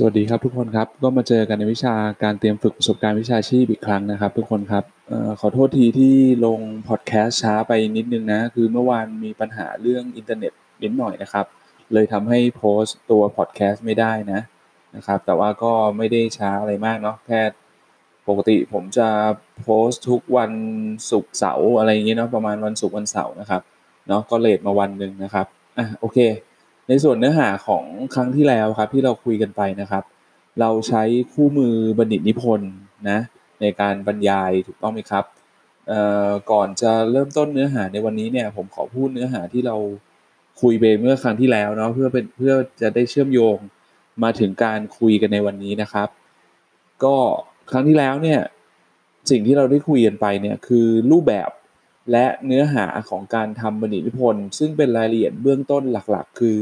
สวัสดีครับทุกคนครับ ก็มาเจอกันในวิชาการเตรียมฝึกประสบการณ์วิชาชีพอีกครั้งนะครับ ทุกคนครับออขอโทษทีที่ลงพอดแคสต์ช้าไปนิดนึงนะ คือเมื่อวานมีปัญหาเรื่องอินเทอร์เน็ตนิดหน่อยนะครับ เลยทำให้โพสต์ตัวพอดแคสต์ไม่ได้นะนะครับ แต่ว่าก็ไม่ได้ช้าอะไรมากเนาะแค่ปกติผมจะโพสต์ทุกวันศุกร์เสาร์อะไรอย่างเงี้ยเนาะประมาณวันศุกร์วันเสาร์นะครับเนาะก็ late มาวันหนึ่งนะครับอะโอเค ในส่วนเนื้อหาของครั้งที่แล้วครับที่เราคุยกันไปนะครับ เราใช้คู่มือบัณฑิตนิพนธ์นะในการบรรยายถูกต้องไหมครับก่อนจะเริ่มต้นเนื้อหาในวันนี้เนี่ยผมขอพูดเนื้อหาที่เราคุยไปเมื่อครั้งที่แล้วเนาะเพื่อเป็นเพื่อจะได้เชื่อมโยงมาถึงการคุยกันในวันนี้นะครับ ก็ครั้งที่แล้วเนี่ยสิ่งที่เราได้คุยกันไปเนี่ยคือรูปแบบและเนื้อหาของการทำบัณฑิตนิพนธ์ซึ่งเป็นรายละเอียดเบื้องต้นหลักๆ คือ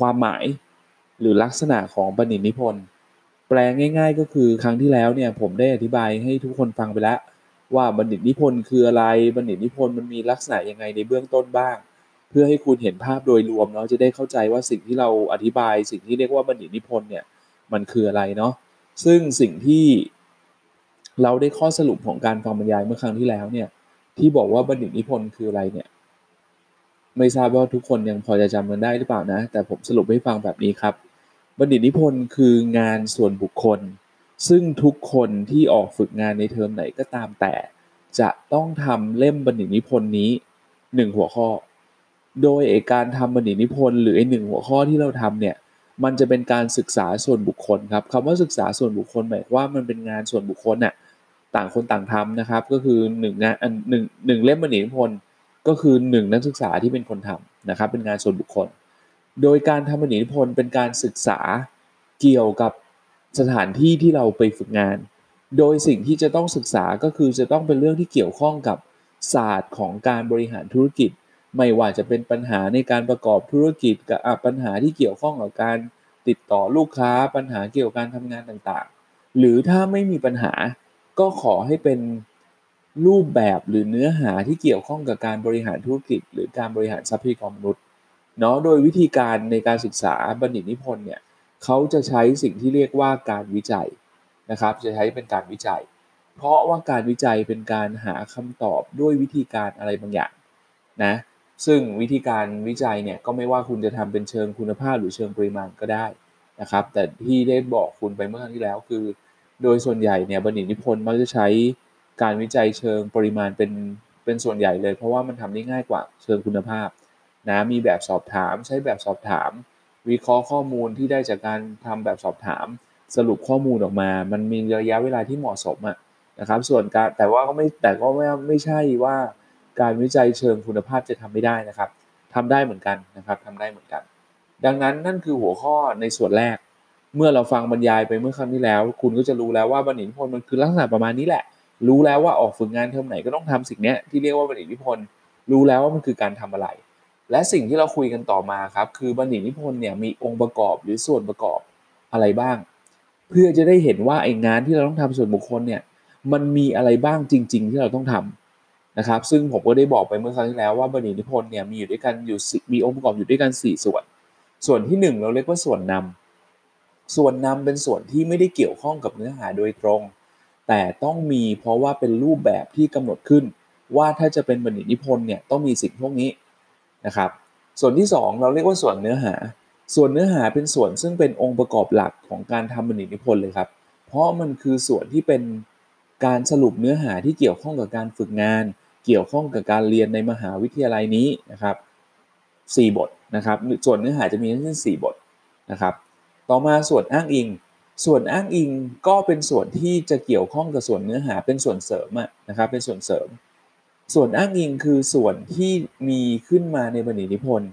ความหมายหรือลักษณะของบัณฑิตนิพนธ์แปลง่าย ๆ ก็คือครั้งที่แล้วเนี่ยผมได้อธิบายให้ทุกคนฟังไปแล้ว ว่าบัณฑิตนิพนธ์คืออะไรบัณฑิตนิพนธ์มันมีลักษณะยังไงในเบื้องต้นบ้าง เพื่อให้คุณเห็นภาพโดยรวมเนาะจะได้เข้าใจว่าสิ่งที่เราอธิบาย สิ่งที่เรียกว่าบัณฑิตนิพนธ์เนี่ยมันคืออะไรเนาะซึ่งสิ่งที่เราได้ข้อสรุปของการฟังบรรยายเมื่อครั้งที่แล้วเนี่ยที่บอกว่าบัณฑิตนิพนธ์คืออะไรเนี่ย ไม่ทราบว่าทุกคนยังพอจะจำมันได้หรือเปล่านะ แต่ผมสรุปให้ฟังแบบนี้ครับ บัณฑิตนิพนธ์คืองานส่วนบุคคล ซึ่งทุกคนที่ออกฝึกงานในเทอมไหนก็ตามแต่ จะต้องทำเล่มบัณฑิตนิพนธ์นี้หนึ่งหัวข้อ โดยเอการทำบัณฑิตนิพนธ์หรือไอหนึ่งหัวข้อที่เราทำเนี่ยมันจะเป็นการศึกษาส่วนบุคคลครับคำว่าศึกษาส่วนบุคคลหมายว่ามันเป็นงานส่วนบุคคลน่ะต่างคนต่างทำนะครับ ก็คือหนึ่งงานหนึ่งหนึ่งเล่มบัณฑิตนิพนธ์ ก็คือหนึ่งนักศึกษาที่เป็นคนทำนะครับเป็นงานส่วนบุคคล โดยการทำบัณฑิตนิพนธ์เป็นการศึกษาเกี่ยวกับสถานที่ที่เราไปฝึกงาน โดยสิ่งที่จะต้องศึกษาก็คือจะต้องเป็นเรื่องที่เกี่ยวข้องกับศาสตร์ของการบริหารธุรกิจ ไม่ว่าจะเป็นปัญหาในการประกอบธุรกิจกับปัญหาที่เกี่ยวข้องกับการติดต่อลูกค้าปัญหาเกี่ยวกับการทำงานต่างๆ หรือถ้าไม่มีปัญหาก็ขอให้เป็น รูปแบบหรือเนื้อหาที่เกี่ยวข้องกับการบริหารธุรกิจ หรือการบริหารทรัพยากรมนุษย์เนาะโดยวิธีการในการศึกษาบัณฑิตนิพนธ์เนี่ยเขาจะใช้สิ่งที่เรียกว่าการวิจัยนะครับ จะใช้เป็นการวิจัย เพราะว่าการวิจัยเป็นการหาคำตอบด้วยวิธีการอะไรบางอย่างนะซึ่งวิธีการวิจัยเนี่ยก็ไม่ว่าคุณจะทำเป็นเชิงคุณภาพหรือเชิงปริมาณก็ได้นะครับ แต่ที่ได้บอกคุณไปเมื่อครั้งที่แล้วคือ โดยส่วนใหญ่เนี่ยบัณฑิตนิพนธ์มักจะใช้ การวิจัยเชิงปริมาณเป็นเป็นส่วนใหญ่เลย เพราะว่ามันทำได้ง่ายกว่าเชิงคุณภาพนะมีแบบสอบถามใช้แบบสอบถาม วิเคราะห์ข้อมูลที่ได้จากการทำแบบสอบถาม สรุปข้อมูลออกมา มันมีระยะเวลาที่เหมาะสมอะนะครับ ส่วนการแต่ว่าก็ไม่แต่ก็ไม่ไม่ใช่ว่าการวิจัยเชิงคุณภาพจะทำไม่ได้นะครับทำได้เหมือนกันนะครับทำได้เหมือนกัน ดังนั้นนั่นคือหัวข้อในส่วนแรก เมื่อเราฟังบรรยายไปเมื่อครั้งที่แล้ว คุณก็จะรู้แล้วว่าบัณฑิตนิพนธ์มันคือลักษณะประมาณนี้แหละ รู้แล้วว่าออกฝึกงานเทอมไหนก็ต้องทำสิ่งนี้ที่เรียกว่าบัณฑิตนิพนธ์รู้แล้วว่ามันคือการทำอะไร และสิ่งที่เราคุยกันต่อมาครับ คือบัณฑิตนิพนธ์เนี่ยมีองค์ประกอบหรือส่วนประกอบอะไรบ้าง เพื่อจะได้เห็นว่าไอ้งานที่เราต้องทำส่วนบุคคลเนี่ยมันมีอะไรบ้างจริง ๆ ที่เราต้องทำนะครับ ซึ่งผมก็ได้บอกไปเมื่อครั้งที่แล้วว่าบัณฑิตนิพนธ์เนี่ยมีอยู่ด้วยกันอยู่มีองค์ประกอบอยู่ด้วยกัน 4 ส่วน ส่วนที่ 1 เราเรียกว่าส่วนนำส่วนนำเป็นส่วนที่ไม่ได้เกี่ยวข้องกับเนื้อหาโดยตรง แต่ต้องมีเพราะว่าเป็นรูปแบบที่กำหนดขึ้น ว่าถ้าจะเป็นบัณฑิตนิพนธ์เนี่ยต้องมีสิ่งพวกนี้นะครับ ส่วนที่ 2 เราเรียกว่าส่วนเนื้อหา ส่วนเนื้อหาเป็นส่วนซึ่งเป็นองค์ประกอบหลักของการทำบัณฑิตนิพนธ์เลยครับ เพราะมันคือส่วนที่เป็นการสรุปเนื้อหาที่เกี่ยวข้องกับการฝึกงาน เกี่ยวข้องกับการเรียนในมหาวิทยาลัยนี้นะครับ4บทนะครับ ส่วนเนื้อหาจะมีทั้งสิ้น4บทนะครับ ต่อมาส่วนอ้างอิง ส่วนอ้างอิงก็เป็นส่วนที่จะเกี่ยวข้องกับส่วนเนื้อหาเป็นส่วนเสริมนะครับเป็นส่วนเสริม ส่วนอ้างอิงคือส่วนที่มีขึ้นมาในบัณฑิตนิพนธ์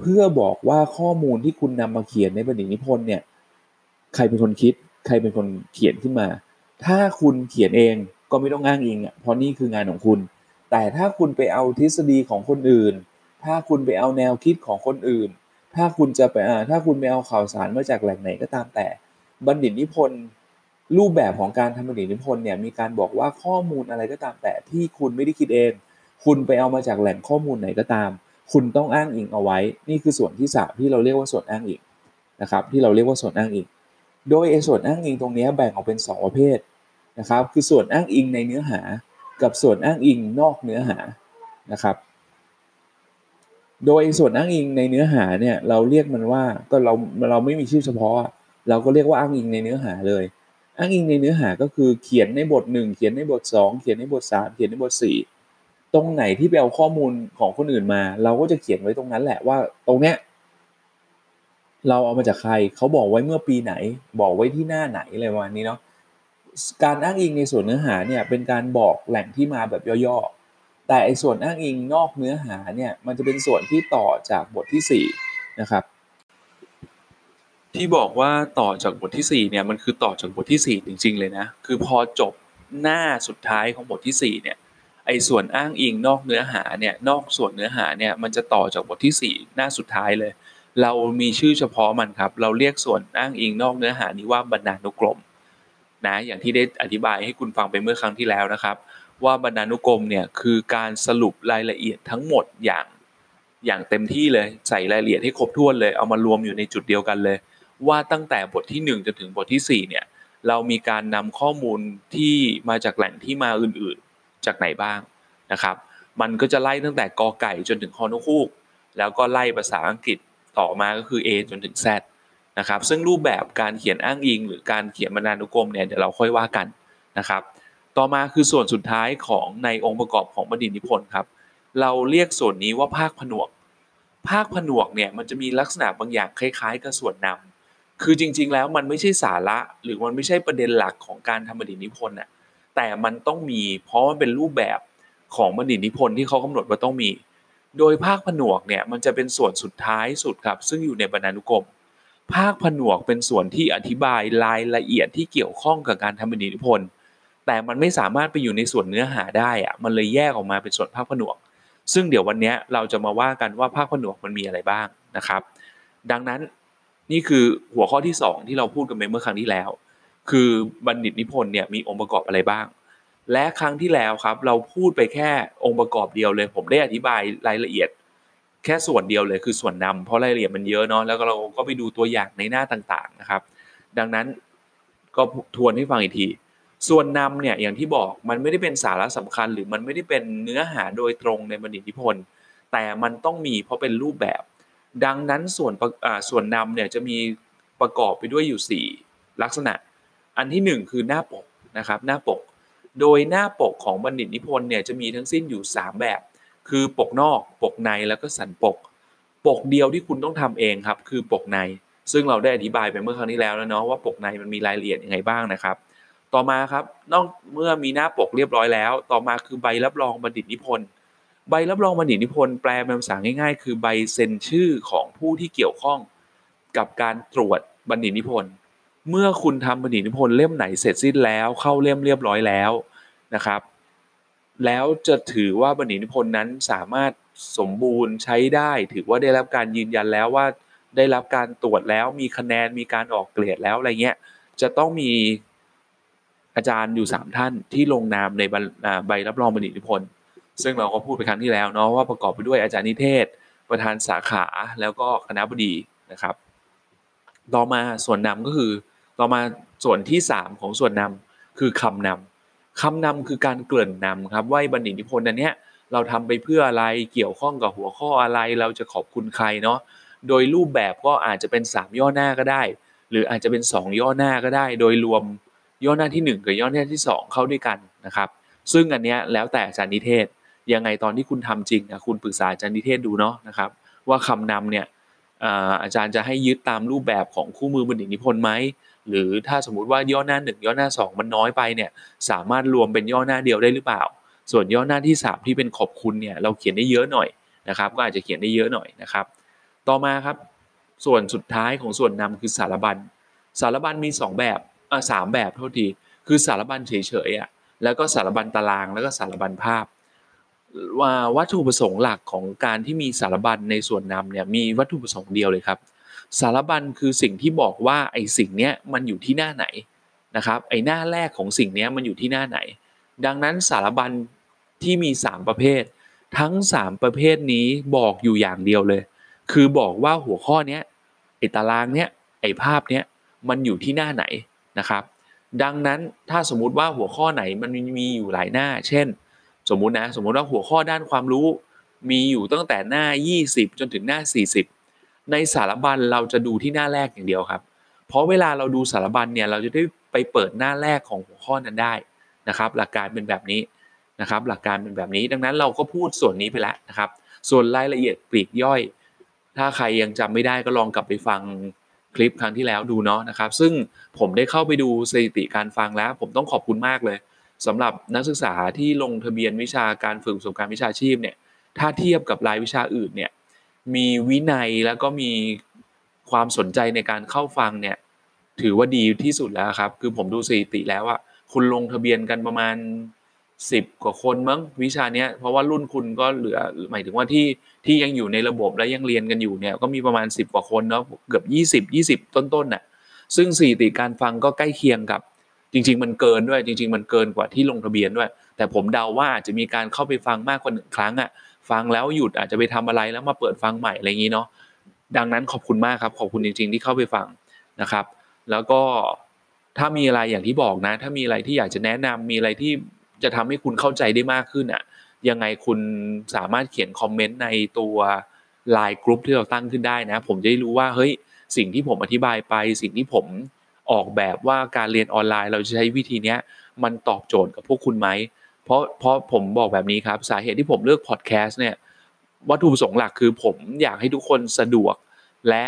เพื่อบอกว่าข้อมูลที่คุณนำมาเขียนในบัณฑิตนิพนธ์เนี่ยใครเป็นคนคิด ใครเป็นคนเขียนขึ้นมา ถ้าคุณเขียนเองก็ไม่ต้องอ้างอิงอะเพราะนี่คืองานของคุณ แต่ถ้าคุณไปเอาทฤษฎีของคนอื่น ถ้าคุณไปเอาแนวคิดของคนอื่น ถ้าคุณจะไปอ่าถ้าคุณไปเอาข่าวสารมาจากแหล่งไหนก็ตามแต่ บัณฑิตนิพนธ์รูปแบบของการทำบัณฑิตนิพนธ์เนี่ยมีการบอกว่าข้อมูลอะไรก็ตามแต่ที่คุณไม่ได้คิดเอง คุณไปเอามาจากแหล่งข้อมูลไหนก็ตาม คุณต้องอ้างอิงเอาไว้ นี่คือส่วนที่สามที่เราเรียกว่าส่วนอ้างอิงนะครับที่เราเรียกว่าส่วนอ้างอิง โดยส่วนอ้างอิงตรงนี้แบ่งออกเป็น 2 ประเภทนะครับคือส่วนอ้างอิงในเนื้อหา กับส่วนอ้างอิงนอกเนื้อหานะครับโดยส่วนอ้างอิงในเนื้อหาเนี่ยเราเรียกมันว่าก็เราเราไม่มีชื่อเฉพาะ เราก็เรียกว่าอ้างอิงในเนื้อหาเลย อ้างอิงในเนื้อหาก็คือเขียนในบท 1 เขียนในบท 2 เขียนในบท 3 เขียนในบท 4 ตรงไหนที่ไปเอาข้อมูลของคนอื่นมา เราก็จะเขียนไว้ตรงนั้นแหละว่าตรงเนี้ยเราเอามาจากใครเขาบอกไว้เมื่อปีไหน บอกไว้ที่หน้าไหนอะไรประมาณนี้เนาะการอ้างอิงในส่วนเนื้อหาเนี่ยเป็นการบอกแหล่งที่มาแบบย่อๆแต่ไอ้ส่วนอ้างอิงนอกเนื้อหาเนี่ยมันจะเป็นส่วนที่ต่อจากบทที่4นะครับ ที่บอกว่าต่อจากบทที่4เนี่ยมันคือต่อจากบทที่4จริง ๆ เลยนะคือพอจบหน้าสุดท้ายของบทที่4เนี่ยไอ้ส่วนอ้างอิงนอกเนื้อหาเนี่ยนอกส่วนเนื้อหาเนี่ยมันจะต่อจากบทที่4หน้าสุดท้ายเลย เรามีชื่อเฉพาะมันครับ เราเรียกส่วนอ้างอิงนอกเนื้อหานี้ว่าบรรณานุกรมนะอย่างที่ได้อธิบายให้คุณฟังไปเมื่อครั้งที่แล้วนะครับ ว่าบรรณานุกรมเนี่ยคือการสรุปรายละเอียดทั้งหมดอย่างอย่างเต็มที่เลยใส่รายละเอียดให้ครบถ้วนเลยเอามารวมอยู่ในจุดเดียวกันเลย ว่าตั้งแต่บทที่ 1 จนถึงบทที่ 4 เนี่ยเรามีการนำข้อมูลที่มาจากแหล่งที่มาอื่นๆ จากไหนบ้างนะครับ มันก็จะไล่ตั้งแต่กอไก่จนถึงคอนคูกแล้วก็ไล่ภาษาอังกฤษต่อมาก็คือ A จนถึง Z นะครับ ซึ่งรูปแบบการเขียนอ้างอิง หรือการเขียนบรรณานุกรมเนี่ยเดี๋ยวเราค่อยว่ากันนะครับ ต่อมาคือส่วนสุดท้ายของในองค์ประกอบของบัณฑิตนิพนธ์ครับ เราเรียกส่วนนี้ว่าภาคผนวก ภาคผนวกเนี่ยมันจะมีลักษณะบางอย่างคล้าย ๆ กับส่วนนำ คือจริง ๆ แล้วมันไม่ใช่สาระ หรือมันไม่ใช่ประเด็นหลักของการทำบัณฑิตนิพนธ์น่ะแต่มันต้องมีเพราะมันเป็นรูปแบบของบัณฑิตนิพนธ์ที่เขากำหนดว่าต้องมี โดยภาคผนวกเนี่ยมันจะเป็นส่วนสุดท้ายสุดครับ ซึ่งอยู่ในบรรณานุกรม ภาคผนวกเป็นส่วนที่อธิบายรายละเอียดที่เกี่ยวข้องกับการทำบัณฑิตพลแต่มันไม่สามารถไปอยู่ในส่วนเนื้อหาได้อะมันเลยแยกออกมาเป็นส่วนภาคผนวก ซึ่งเดี๋ยววันนี้เราจะมาว่ากันว่าภาคผนวกมันมีอะไรบ้างนะครับ ดังนั้น นี่คือหัวข้อที่ 2 ที่เราพูดกันไปเมื่อครั้งที่แล้ว คือบัณฑิตนิพนธ์เนี่ยมีองค์ประกอบอะไรบ้าง และครั้งที่แล้วครับเราพูดไปแค่องค์ประกอบเดียวเลย ผมได้อธิบายรายละเอียด แค่ส่วนเดียวเลยคือส่วนนำเพราะรายละเอียดมันเยอะเนาะแล้วก็เราก็ไปดูตัวอย่างในหน้าต่างๆนะครับ ดังนั้นก็ทวนให้ฟังอีกทีส่วนนำเนี่ยอย่างที่บอกมันไม่ได้เป็นสาระสำคัญ หรือมันไม่ได้เป็นเนื้อหาโดยตรงในบัณฑิตนิพนธ์แต่มันต้องมีเพราะเป็นรูปแบบ ดังนั้นส่วนส่วนนำเนี่ยจะมีประกอบไปด้วยอยู่ 4 ลักษณะ อันที่ 1 คือหน้าปกนะครับหน้าปก โดยหน้าปกของบัณฑิตนิพนธ์เนี่ยจะมีทั้งสิ้นอยู่ 3 แบบ คือปกนอกปกในแล้วก็สันปก ปกเดียวที่คุณต้องทำเองครับคือปกใน ซึ่งเราได้อธิบายไปเมื่อครั้งที่แล้วแล้วเนาะว่าปกในมันมีรายละเอียดยังไงบ้างนะครับ ต่อมาครับนอกเมื่อมีหน้าปกเรียบร้อยแล้ว ต่อมาคือใบรับรองบัณฑิตนิพนธ์ ใบรับรองบัณฑิตนิพนธ์แปลเป็นภาษาง่าย ๆ คือใบเซ็นชื่อของผู้ที่เกี่ยวข้องกับการตรวจบัณฑิตนิพนธ์เมื่อคุณทำบัณฑิตนิพนธ์เล่มไหนเสร็จสิ้นแล้วเข้าเล่มเรียบร้อยแล้วนะครับ แล้วจะถือว่าบัณฑิตนิพนธ์นั้นสามารถสมบูรณ์ใช้ได้ ถือว่าได้รับการยืนยันแล้วว่าได้รับการตรวจแล้วมีคะแนนมีการออกเกรดแล้วอะไรเงี้ยจะต้องมีอาจารย์อยู่ 3 ท่านที่ลงนามในใบรับรองบัณฑิตนิพนธ์ ซึ่งเราก็พูดไปครั้งที่แล้วเนาะว่าประกอบไปด้วยอาจารย์นิเทศ ประธานสาขาแล้วก็คณะบดีนะครับ ต่อมาส่วนนำก็คือต่อมาส่วนที่ 3 ของส่วนนำคือคำนำคำนำคือการเกริ่นนำครับว่าบัณฑิตนิพนธ์อันเนี้ยเราทำไปเพื่ออะไรเกี่ยวข้องกับหัวข้ออะไรเราจะขอบคุณใครเนาะโดยรูปแบบก็อาจจะเป็น 3 ย่อหน้าก็ได้ หรืออาจจะเป็น 2 ย่อหน้าก็ได้ โดยรวมย่อหน้าที่ 1 กับย่อหน้าที่ 2 เข้าด้วยกันนะครับ ซึ่งอันเนี้ยแล้วแต่อาจารย์นิเทศ ยังไงตอนที่คุณทำจริงอะคุณปรึกษาอาจารย์นิเทศดูเนาะนะครับ ว่าคำนำเนี่ยอาจารย์จะให้ยึดตามรูปแบบของคู่มือบัณฑิตนิพนธ์ไหมหรือถ้าสมมุติว่าย่อหน้าหนึ่งย่อหน้า 2 มันน้อยไปเนี่ยสามารถรวมเป็นย่อหน้าเดียวได้หรือเปล่า ส่วนย่อหน้าที่ 3 ที่เป็นขอบคุณเนี่ยเราเขียนได้เยอะหน่อยนะครับ ก็อาจจะเขียนได้เยอะหน่อยนะครับ ต่อมาครับ ส่วนสุดท้ายของส่วนนำคือสารบัญสารบัญมี 2 แบบอ่าสามแบบเท่าทีคือสารบัญเฉยๆอะแล้วก็สารบัญตารางแล้วก็สารบัญภาพ ว่าวัตถุประสงค์หลักของการที่มีสารบัญในส่วนนำเนี่ยมีวัตถุประสงค์เดียวเลยครับ สารบัญคือสิ่งที่บอกว่าไอ้สิ่งเนี้ยมันอยู่ที่หน้าไหนนะครับไอ้หน้าแรกของสิ่งเนี้ยมันอยู่ที่หน้าไหน ดังนั้นสารบัญที่มี 3 ประเภท ทั้ง 3 ประเภทนี้บอกอยู่อย่างเดียวเลย คือบอกว่าหัวข้อเนี้ยไอ้ตารางเนี้ยไอ้ภาพเนี้ยมันอยู่ที่หน้าไหนนะครับ ดังนั้นถ้าสมมุติว่าหัวข้อไหนมันมีอยู่หลายหน้า เช่น สมมุตินะสมมุติว่าหัวข้อด้านความรู้มีอยู่ตั้งแต่หน้า 20 จนถึงหน้า 40 ในสารบัญเราจะดูที่หน้าแรกอย่างเดียวครับ เพราะเวลาเราดูสารบัญเนี่ยเราจะได้ไปเปิดหน้าแรกของหัวข้อนั้นได้นะครับ หลักการเป็นแบบนี้นะครับ หลักการเป็นแบบนี้ดังนั้นเราก็พูดส่วนนี้ไปแล้วนะครับ ส่วนรายละเอียดปลีกย่อย ถ้าใครยังจำไม่ได้ก็ลองกลับไปฟังคลิปครั้งที่แล้วดูเนาะนะครับ ซึ่งผมได้เข้าไปดูสถิติการฟังแล้ว ผมต้องขอบคุณมากเลย สำหรับนักศึกษาที่ลงทะเบียนวิชาการฝึกประสบการณ์วิชาชีพเนี่ยถ้าเทียบกับรายวิชาอื่นเนี่ยมีวินัยแล้วก็มีความสนใจในการเข้าฟังเนี่ยถือว่าดีที่สุดแล้วครับ คือผมดูสถิติแล้วว่าคุณลงทะเบียนกันประมาณสิบกว่าคนมั้งวิชาเนี้ยเพราะว่ารุ่นคุณก็เหลือหมายถึงว่าที่ที่ยังอยู่ในระบบและยังเรียนกันอยู่เนี่ยก็มีประมาณสิบกว่าคนเนาะเกือบยี่สิบยี่สิบต้นๆน่ะซึ่งสถิติการฟังก็ใกล้เคียงกับ จริง ๆ มันเกินด้วย จริง ๆ มันเกินกว่าที่ลงทะเบียนด้วย แต่ผมเดาว่าจะมีการเข้าไปฟังมากกว่าหนึ่งครั้งอะฟังแล้วหยุดอาจจะไปทำอะไรแล้วมาเปิดฟังใหม่อะไรอย่างนี้เนาะดังนั้นขอบคุณมากครับ ขอบคุณจริง ๆ ที่เข้าไปฟังนะครับ แล้วก็ถ้ามีอะไรอย่างที่บอกนะ ถ้ามีอะไรที่อยากจะแนะนำมีอะไรที่จะทำให้คุณเข้าใจได้มากขึ้นอะยังไงคุณสามารถเขียนคอมเมนต์ในตัว LINE group ที่เราตั้งขึ้นได้นะ ผมจะได้รู้ว่าเฮ้ยสิ่งที่ผมอธิบายไป สิ่งที่ผม ออกแบบว่าการเรียนออนไลน์เราจะใช้วิธีนี้มันตอบโจทย์กับพวกคุณไหม เพราะเพราะผมบอกแบบนี้ครับ สาเหตุที่ผมเลือกพอดแคสต์เนี่ยวัตถุประสงค์หลักคือผมอยากให้ทุกคนสะดวกและ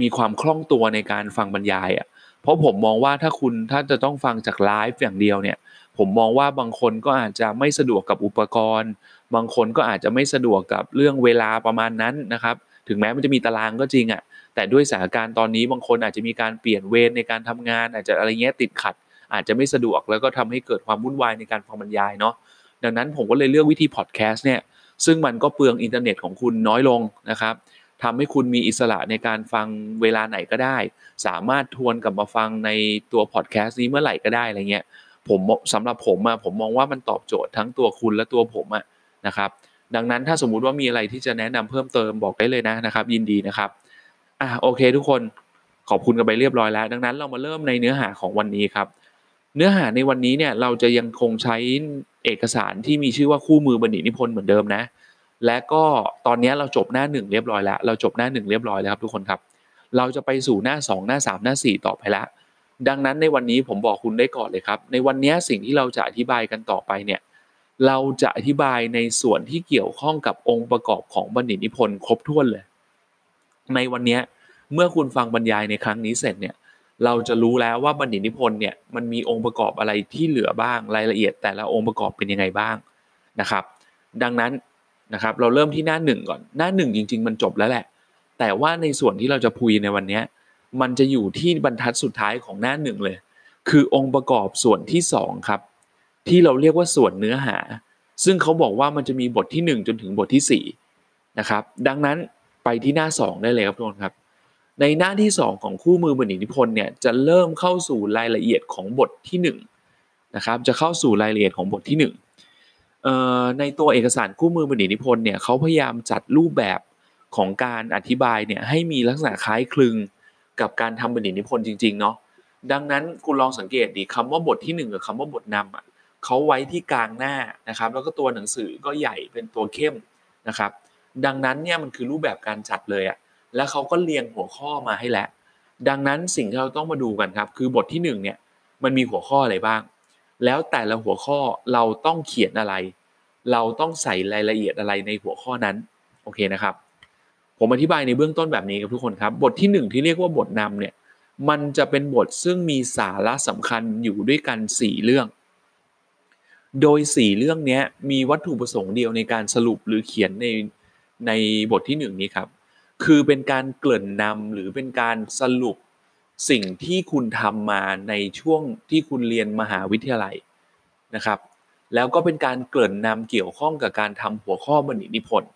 มีความคล่องตัวในการฟังบรรยายอะเพราะผมมองว่าถ้าคุณถ้าจะต้องฟังจากไลฟ์อย่างเดียวเนี่ย ผมมองว่าบางคนก็อาจจะไม่สะดวกกับอุปกรณ์ บางคนก็อาจจะไม่สะดวกกับเรื่องเวลาประมาณนั้นนะครับ ถึงแม้มันจะมีตารางก็จริงอะ แต่ด้วยสถานการณ์ตอนนี้บางคนอาจจะมีการเปลี่ยนเวรในการทำงาน อาจจะอะไรเงี้ยติดขัด อาจจะไม่สะดวกแล้วก็ทำให้เกิดความวุ่นวายในการฟังบรรยายเนาะดังนั้นผมก็เลยเลือกวิธีพอดแคสต์เนี่ยซึ่งมันก็เปลืองอินเทอร์เน็ตของคุณน้อยลงนะครับทำให้คุณมีอิสระในการฟังเวลาไหนก็ได้ สามารถทวนกลับมาฟังในตัวพอดแคสต์นี้เมื่อไหร่ก็ได้อะไรเงี้ยผมสำหรับผมอะผมมองว่ามันตอบโจทย์ทั้งตัวคุณและตัวผมอะนะครับ ดังนั้นถ้าสมมุติว่ามีอะไรที่จะแนะนำเพิ่มเติมบอกได้เลยนะนะครับ ยินดีนะครับ อะโอเค ทุกคนขอบคุณกันไปเรียบร้อยแล้ว ดังนั้นเรามาเริ่มในเนื้อหาของวันนี้ครับ เนื้อหาในวันนี้เนี่ยเราจะยังคงใช้เอกสารที่มีชื่อว่าคู่มือบัณฑิตนิพนธ์เหมือนเดิมนะ และก็ตอนนี้เราจบหน้าหนึ่งเรียบร้อยแล้วเราจบหน้าหนึ่งเรียบร้อยแล้วครับทุกคนครับ เราจะไปสู่หน้า 2 หน้า 3 หน้า 4 ต่อไปแล้วดังนั้นในวันนี้ผมบอกคุณได้ก่อนเลยครับ ในวันนี้สิ่งที่เราจะอธิบายกันต่อไปเนี่ยเราจะอธิบายในส่วนที่เกี่ยวข้องกับองค์ประกอบของบัณฑิตนิพนธ์ครบถ้วนเลย ในวันนี้เมื่อคุณฟังบรรยายในครั้งนี้เสร็จเนี่ยเราจะรู้แล้วว่าบัณฑิตนิพนธ์เนี่ยมันมีองค์ประกอบอะไรที่เหลือบ้างรายละเอียด แต่ละองค์ประกอบเป็นยังไงบ้างนะครับ ดังนั้นนะครับเราเริ่มที่หน้าหนึ่งก่อนหน้าหนึ่งจริง ๆ มันจบแล้วแหละ แต่ว่าในส่วนที่เราจะพูดในวันนี้มันจะอยู่ที่บรรทัดสุดท้ายของหน้าหนึ่งเลย คือองค์ประกอบส่วนที่สองครับที่เราเรียกว่าส่วนเนื้อหา ซึ่งเขาบอกว่ามันจะมีบทที่ 1 จนถึงบทที่4นะครับดังนั้น ไปที่หน้า 2 ได้เลยครับทุกคนครับ ในหน้าที่ 2 ของคู่มือบัณฑิตนิพนธ์เนี่ยจะเริ่มเข้าสู่รายละเอียดของบทที่1นะครับจะเข้าสู่รายละเอียดของบทที่1ในตัวเอกสารคู่มือบัณฑิตนิพนธ์เนี่ยเขาพยายามจัดรูปแบบของการอธิบายเนี่ยให้มีลักษณะคล้ายคลึงกับการทำบัณฑิตนิพนธ์จริงๆเนาะดังนั้นคุณลองสังเกตดีคำว่าบทที่ 1 กับคำว่าบทนำอะเขาไว้ที่กลางหน้านะครับ แล้วก็ตัวหนังสือก็ใหญ่เป็นตัวเข้มนะครับ ดังนั้นเนี่ยมันคือรูปแบบการจัดเลยอะแล้วเขาก็เรียงหัวข้อมาให้แล้ว ดังนั้นสิ่งที่เราต้องมาดูกันครับ คือบทที่1เนี่ยมันมีหัวข้ออะไรบ้าง แล้วแต่ละหัวข้อเราต้องเขียนอะไร เราต้องใส่รายละเอียดอะไรในหัวข้อนั้นโอเคนะครับ ผมอธิบายในเบื้องต้นแบบนี้กับทุกคนครับ บทที่ 1 ที่เรียกว่าบทนำเนี่ยมันจะเป็นบทซึ่งมีสาระสำคัญอยู่ด้วยกัน 4 เรื่อง โดย 4 เรื่องนี้มีวัตถุประสงค์เดียวในการสรุปหรือเขียนใน ในบทที่1นี้ครับ คือเป็นการเกริ่นนำหรือเป็นการสรุปสิ่งที่คุณทำมาในช่วงที่คุณเรียนมหาวิทยาลัยนะครับ แล้วก็เป็นการเกริ่นนำเกี่ยวข้องกับการทำหัวข้อบัณฑิตนิพนธ์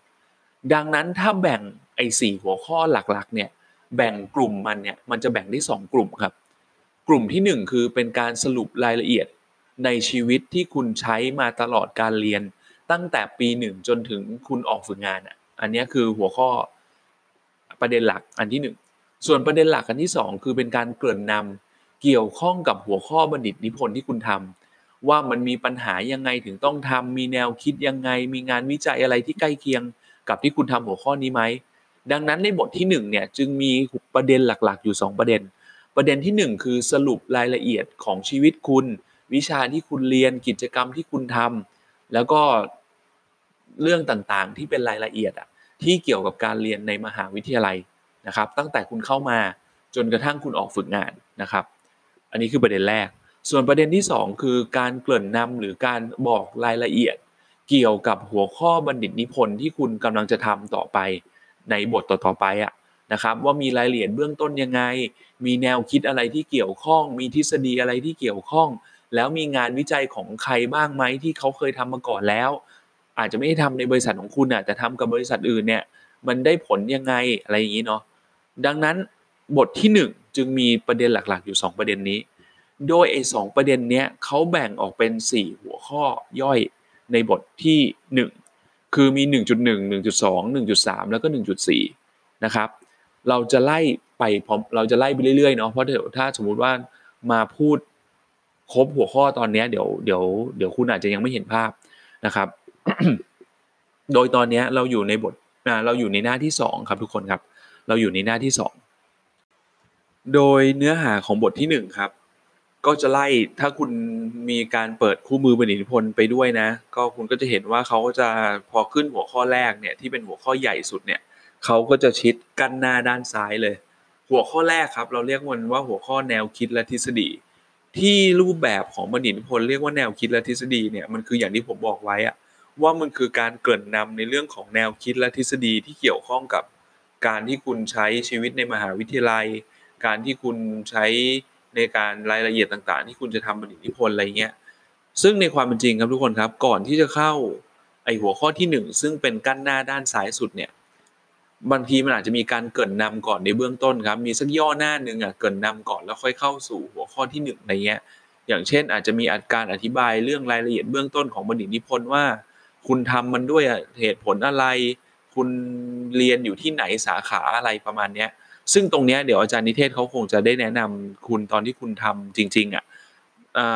ดังนั้นถ้าแบ่งไอ้สี่หัวข้อหลักๆเนี่ยแบ่งกลุ่มมันเนี่ยมันจะแบ่งได้ 2 กลุ่มครับ กลุ่มที่ 1 คือเป็นการสรุปรายละเอียดในชีวิตที่คุณใช้มาตลอดการเรียน ตั้งแต่ปีหนึ่งจนถึงคุณออกฝึกงานอะ อันนี้คือหัวข้อประเด็นหลักอันที่ส่วนประเด็นหลักกันที่ 2 คือเป็นการเกริ่นนำเกี่ยวข้องกับหัวข้อบัณฑิตนิพนธ์ที่คุณทำว่ามันมีปัญหายังไงถึงต้องทำมีแนวคิดยังไง มีงานวิจัยอะไรที่ใกล้เคียงกับที่คุณทำหัวข้อนี้ไหมดังนั้นในบทที่1เนี่ยจึงมีประเด็นหลักๆ อยู่ 2 ประเด็น ประเด็นที่ 1 คือสรุปรายละเอียดของชีวิตคุณ วิชาที่คุณเรียนกิจกรรมที่คุณทำแล้วก็ เรื่องต่างๆ ที่เป็นรายละเอียดอะที่เกี่ยวกับการเรียนในมหาวิทยาลัยนะครับ ตั้งแต่คุณเข้ามาจนกระทั่งคุณออกฝึกงานนะครับ อันนี้คือประเด็นแรก ส่วนประเด็นที่ 2 คือการเกริ่นนำหรือการบอกรายละเอียด เกี่ยวกับหัวข้อบัณฑิตนิพนธ์ที่คุณกำลังจะทำต่อไปในบทต่อๆไปอะนะครับว่ามีรายละเอียดเบื้องต้นยังไง มีแนวคิดอะไรที่เกี่ยวข้อง มีทฤษฎีอะไรที่เกี่ยวข้อง แล้วมีงานวิจัยของใครบ้างไหมที่เขาเคยทำมาก่อนแล้ว อาจจะไม่ได้ทำในบริษัทของคุณอะแต่ทำกับบริษัทอื่นเนี่ย มันได้ผลยังไงอะไรอย่างนี้เนาะดังนั้นบทที่ 1 จึงมีประเด็นหลักๆอยู่ 2 ประเด็นนี้ โดยไอ้สประเด็นเนี้ยเขาแบ่งออกเป็น 4 หัวข้อย่อยในบทที่ 1 คือมี 1.1 1.2 1.3 แล้วก็ 1.4 นะครับ เราจะไล่ไปพร้อมเราจะไล่ไปเรื่อยๆเนาะเพราะเดี๋ยวถ้าสมมุติว่ามาพูดครบหัวข้อตอนนี้เดี๋ยวเดี๋ยวเดี๋ยวคุณอาจจะยังไม่เห็นภาพนะครับ โดยตอนนี้เราอยู่ในบทเราอยู่ในหน้าที่ 2 ครับทุกคนครับ เราอยู่ในหน้าที่ 2 โดยเนื้อหาของบทที่ 1 ครับ ก็จะไล่ถ้าคุณมีการเปิดคู่มือบรรณิพลไปด้วยนะ ก็คุณก็จะเห็นว่าเขาก็จะพอขึ้นหัวข้อแรกเนี่ยที่เป็นหัวข้อใหญ่สุดเนี่ยเขาก็จะชิดกันหน้าด้านซ้ายเลย หัวข้อแรกครับ เราเรียกมันว่าหัวข้อแนวคิดและทฤษฎี ที่รูปแบบของบัณฑิตพลเรียกว่าแนวคิดและทฤษฎีเนี่ยมันคืออย่างที่ผมบอกไว้อะ ว่ามันคือการเกริ่นนำในเรื่องของแนวคิดและทฤษฎีที่เกี่ยวข้องกับการที่คุณใช้ชีวิตในมหาวิทยาลัย การที่คุณใช้ในการรายละเอียดต่าง ๆ ที่คุณจะทำบัณฑิตนิพนธ์อะไรเงี้ยซึ่งในความเป็นจริงครับทุกคนครับก่อนที่จะเข้าไอหัวข้อที่ 1 ซึ่งเป็นกั้นหน้าด้านซ้ายสุดเนี่ยบางทีมันอาจจะมีการเกินนำก่อนในเบื้องต้นครับมีสักย่อหน้าหนึ่งอะเกินนำก่อนแล้วค่อยเข้าสู่หัวข้อที่1อะไรเงี้ยอย่างเช่นอาจจะมีอาการอธิบายเรื่องรายละเอียดเบื้องต้นของบัณฑิตนิพนธ์ว่า คุณทำมันด้วยเหตุผลอะไร คุณเรียนอยู่ที่ไหนสาขาอะไรประมาณเนี้ยซึ่งตรงเนี้ยเดี๋ยวอาจารย์นิเทศเขาคงจะได้แนะนำคุณตอนที่คุณทำจริง ๆอะ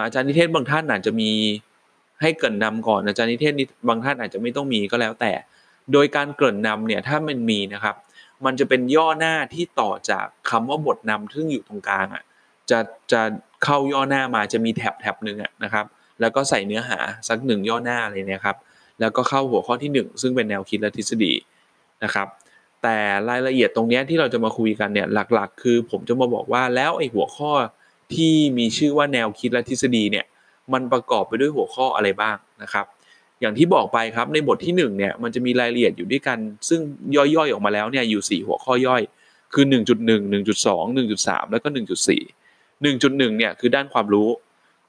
อาจารย์นิเทศบางท่านอาจจะมีให้เกริ่นนำก่อนอาจารย์นิเทศบางท่านอาจจะไม่ต้องมีก็แล้วแต่ โดยการเกริ่นนำเนี่ยถ้ามันมีนะครับ มันจะเป็นย่อหน้าที่ต่อจากคำว่าบทนำซึ่งอยู่ตรงกลางอะจะจะเข้าย่อหน้ามาจะมีแท็บแท็บหนึ่งอะนะครับ แล้วก็ใส่เนื้อหาสักหนึ่งย่อหน้าเลยนะครับ แล้วก็เข้าหัวข้อที่ 1 ซึ่งเป็นแนวคิดและทฤษฎีนะครับแต่รายละเอียดตรงนี้ที่เราจะมาคุยกันเนี่ยหลักๆ คือผมจะมาบอกว่าแล้วไอ้หัวข้อที่มีชื่อว่าแนวคิดและทฤษฎีเนี่ยมันประกอบไปด้วยหัวข้ออะไรบ้างนะครับ อย่างที่บอกไปครับในบทที่1เนี่ยมันจะมีรายละเอียดอยู่ด้วยกัน ซึ่งย่อยๆออกมาแล้วเนี่ยอยู่ 4 หัวข้อย่อย คือ 1.1 1.2 1.3 แล้วก็ 1.4 1.1เนี่ยคือด้านความรู้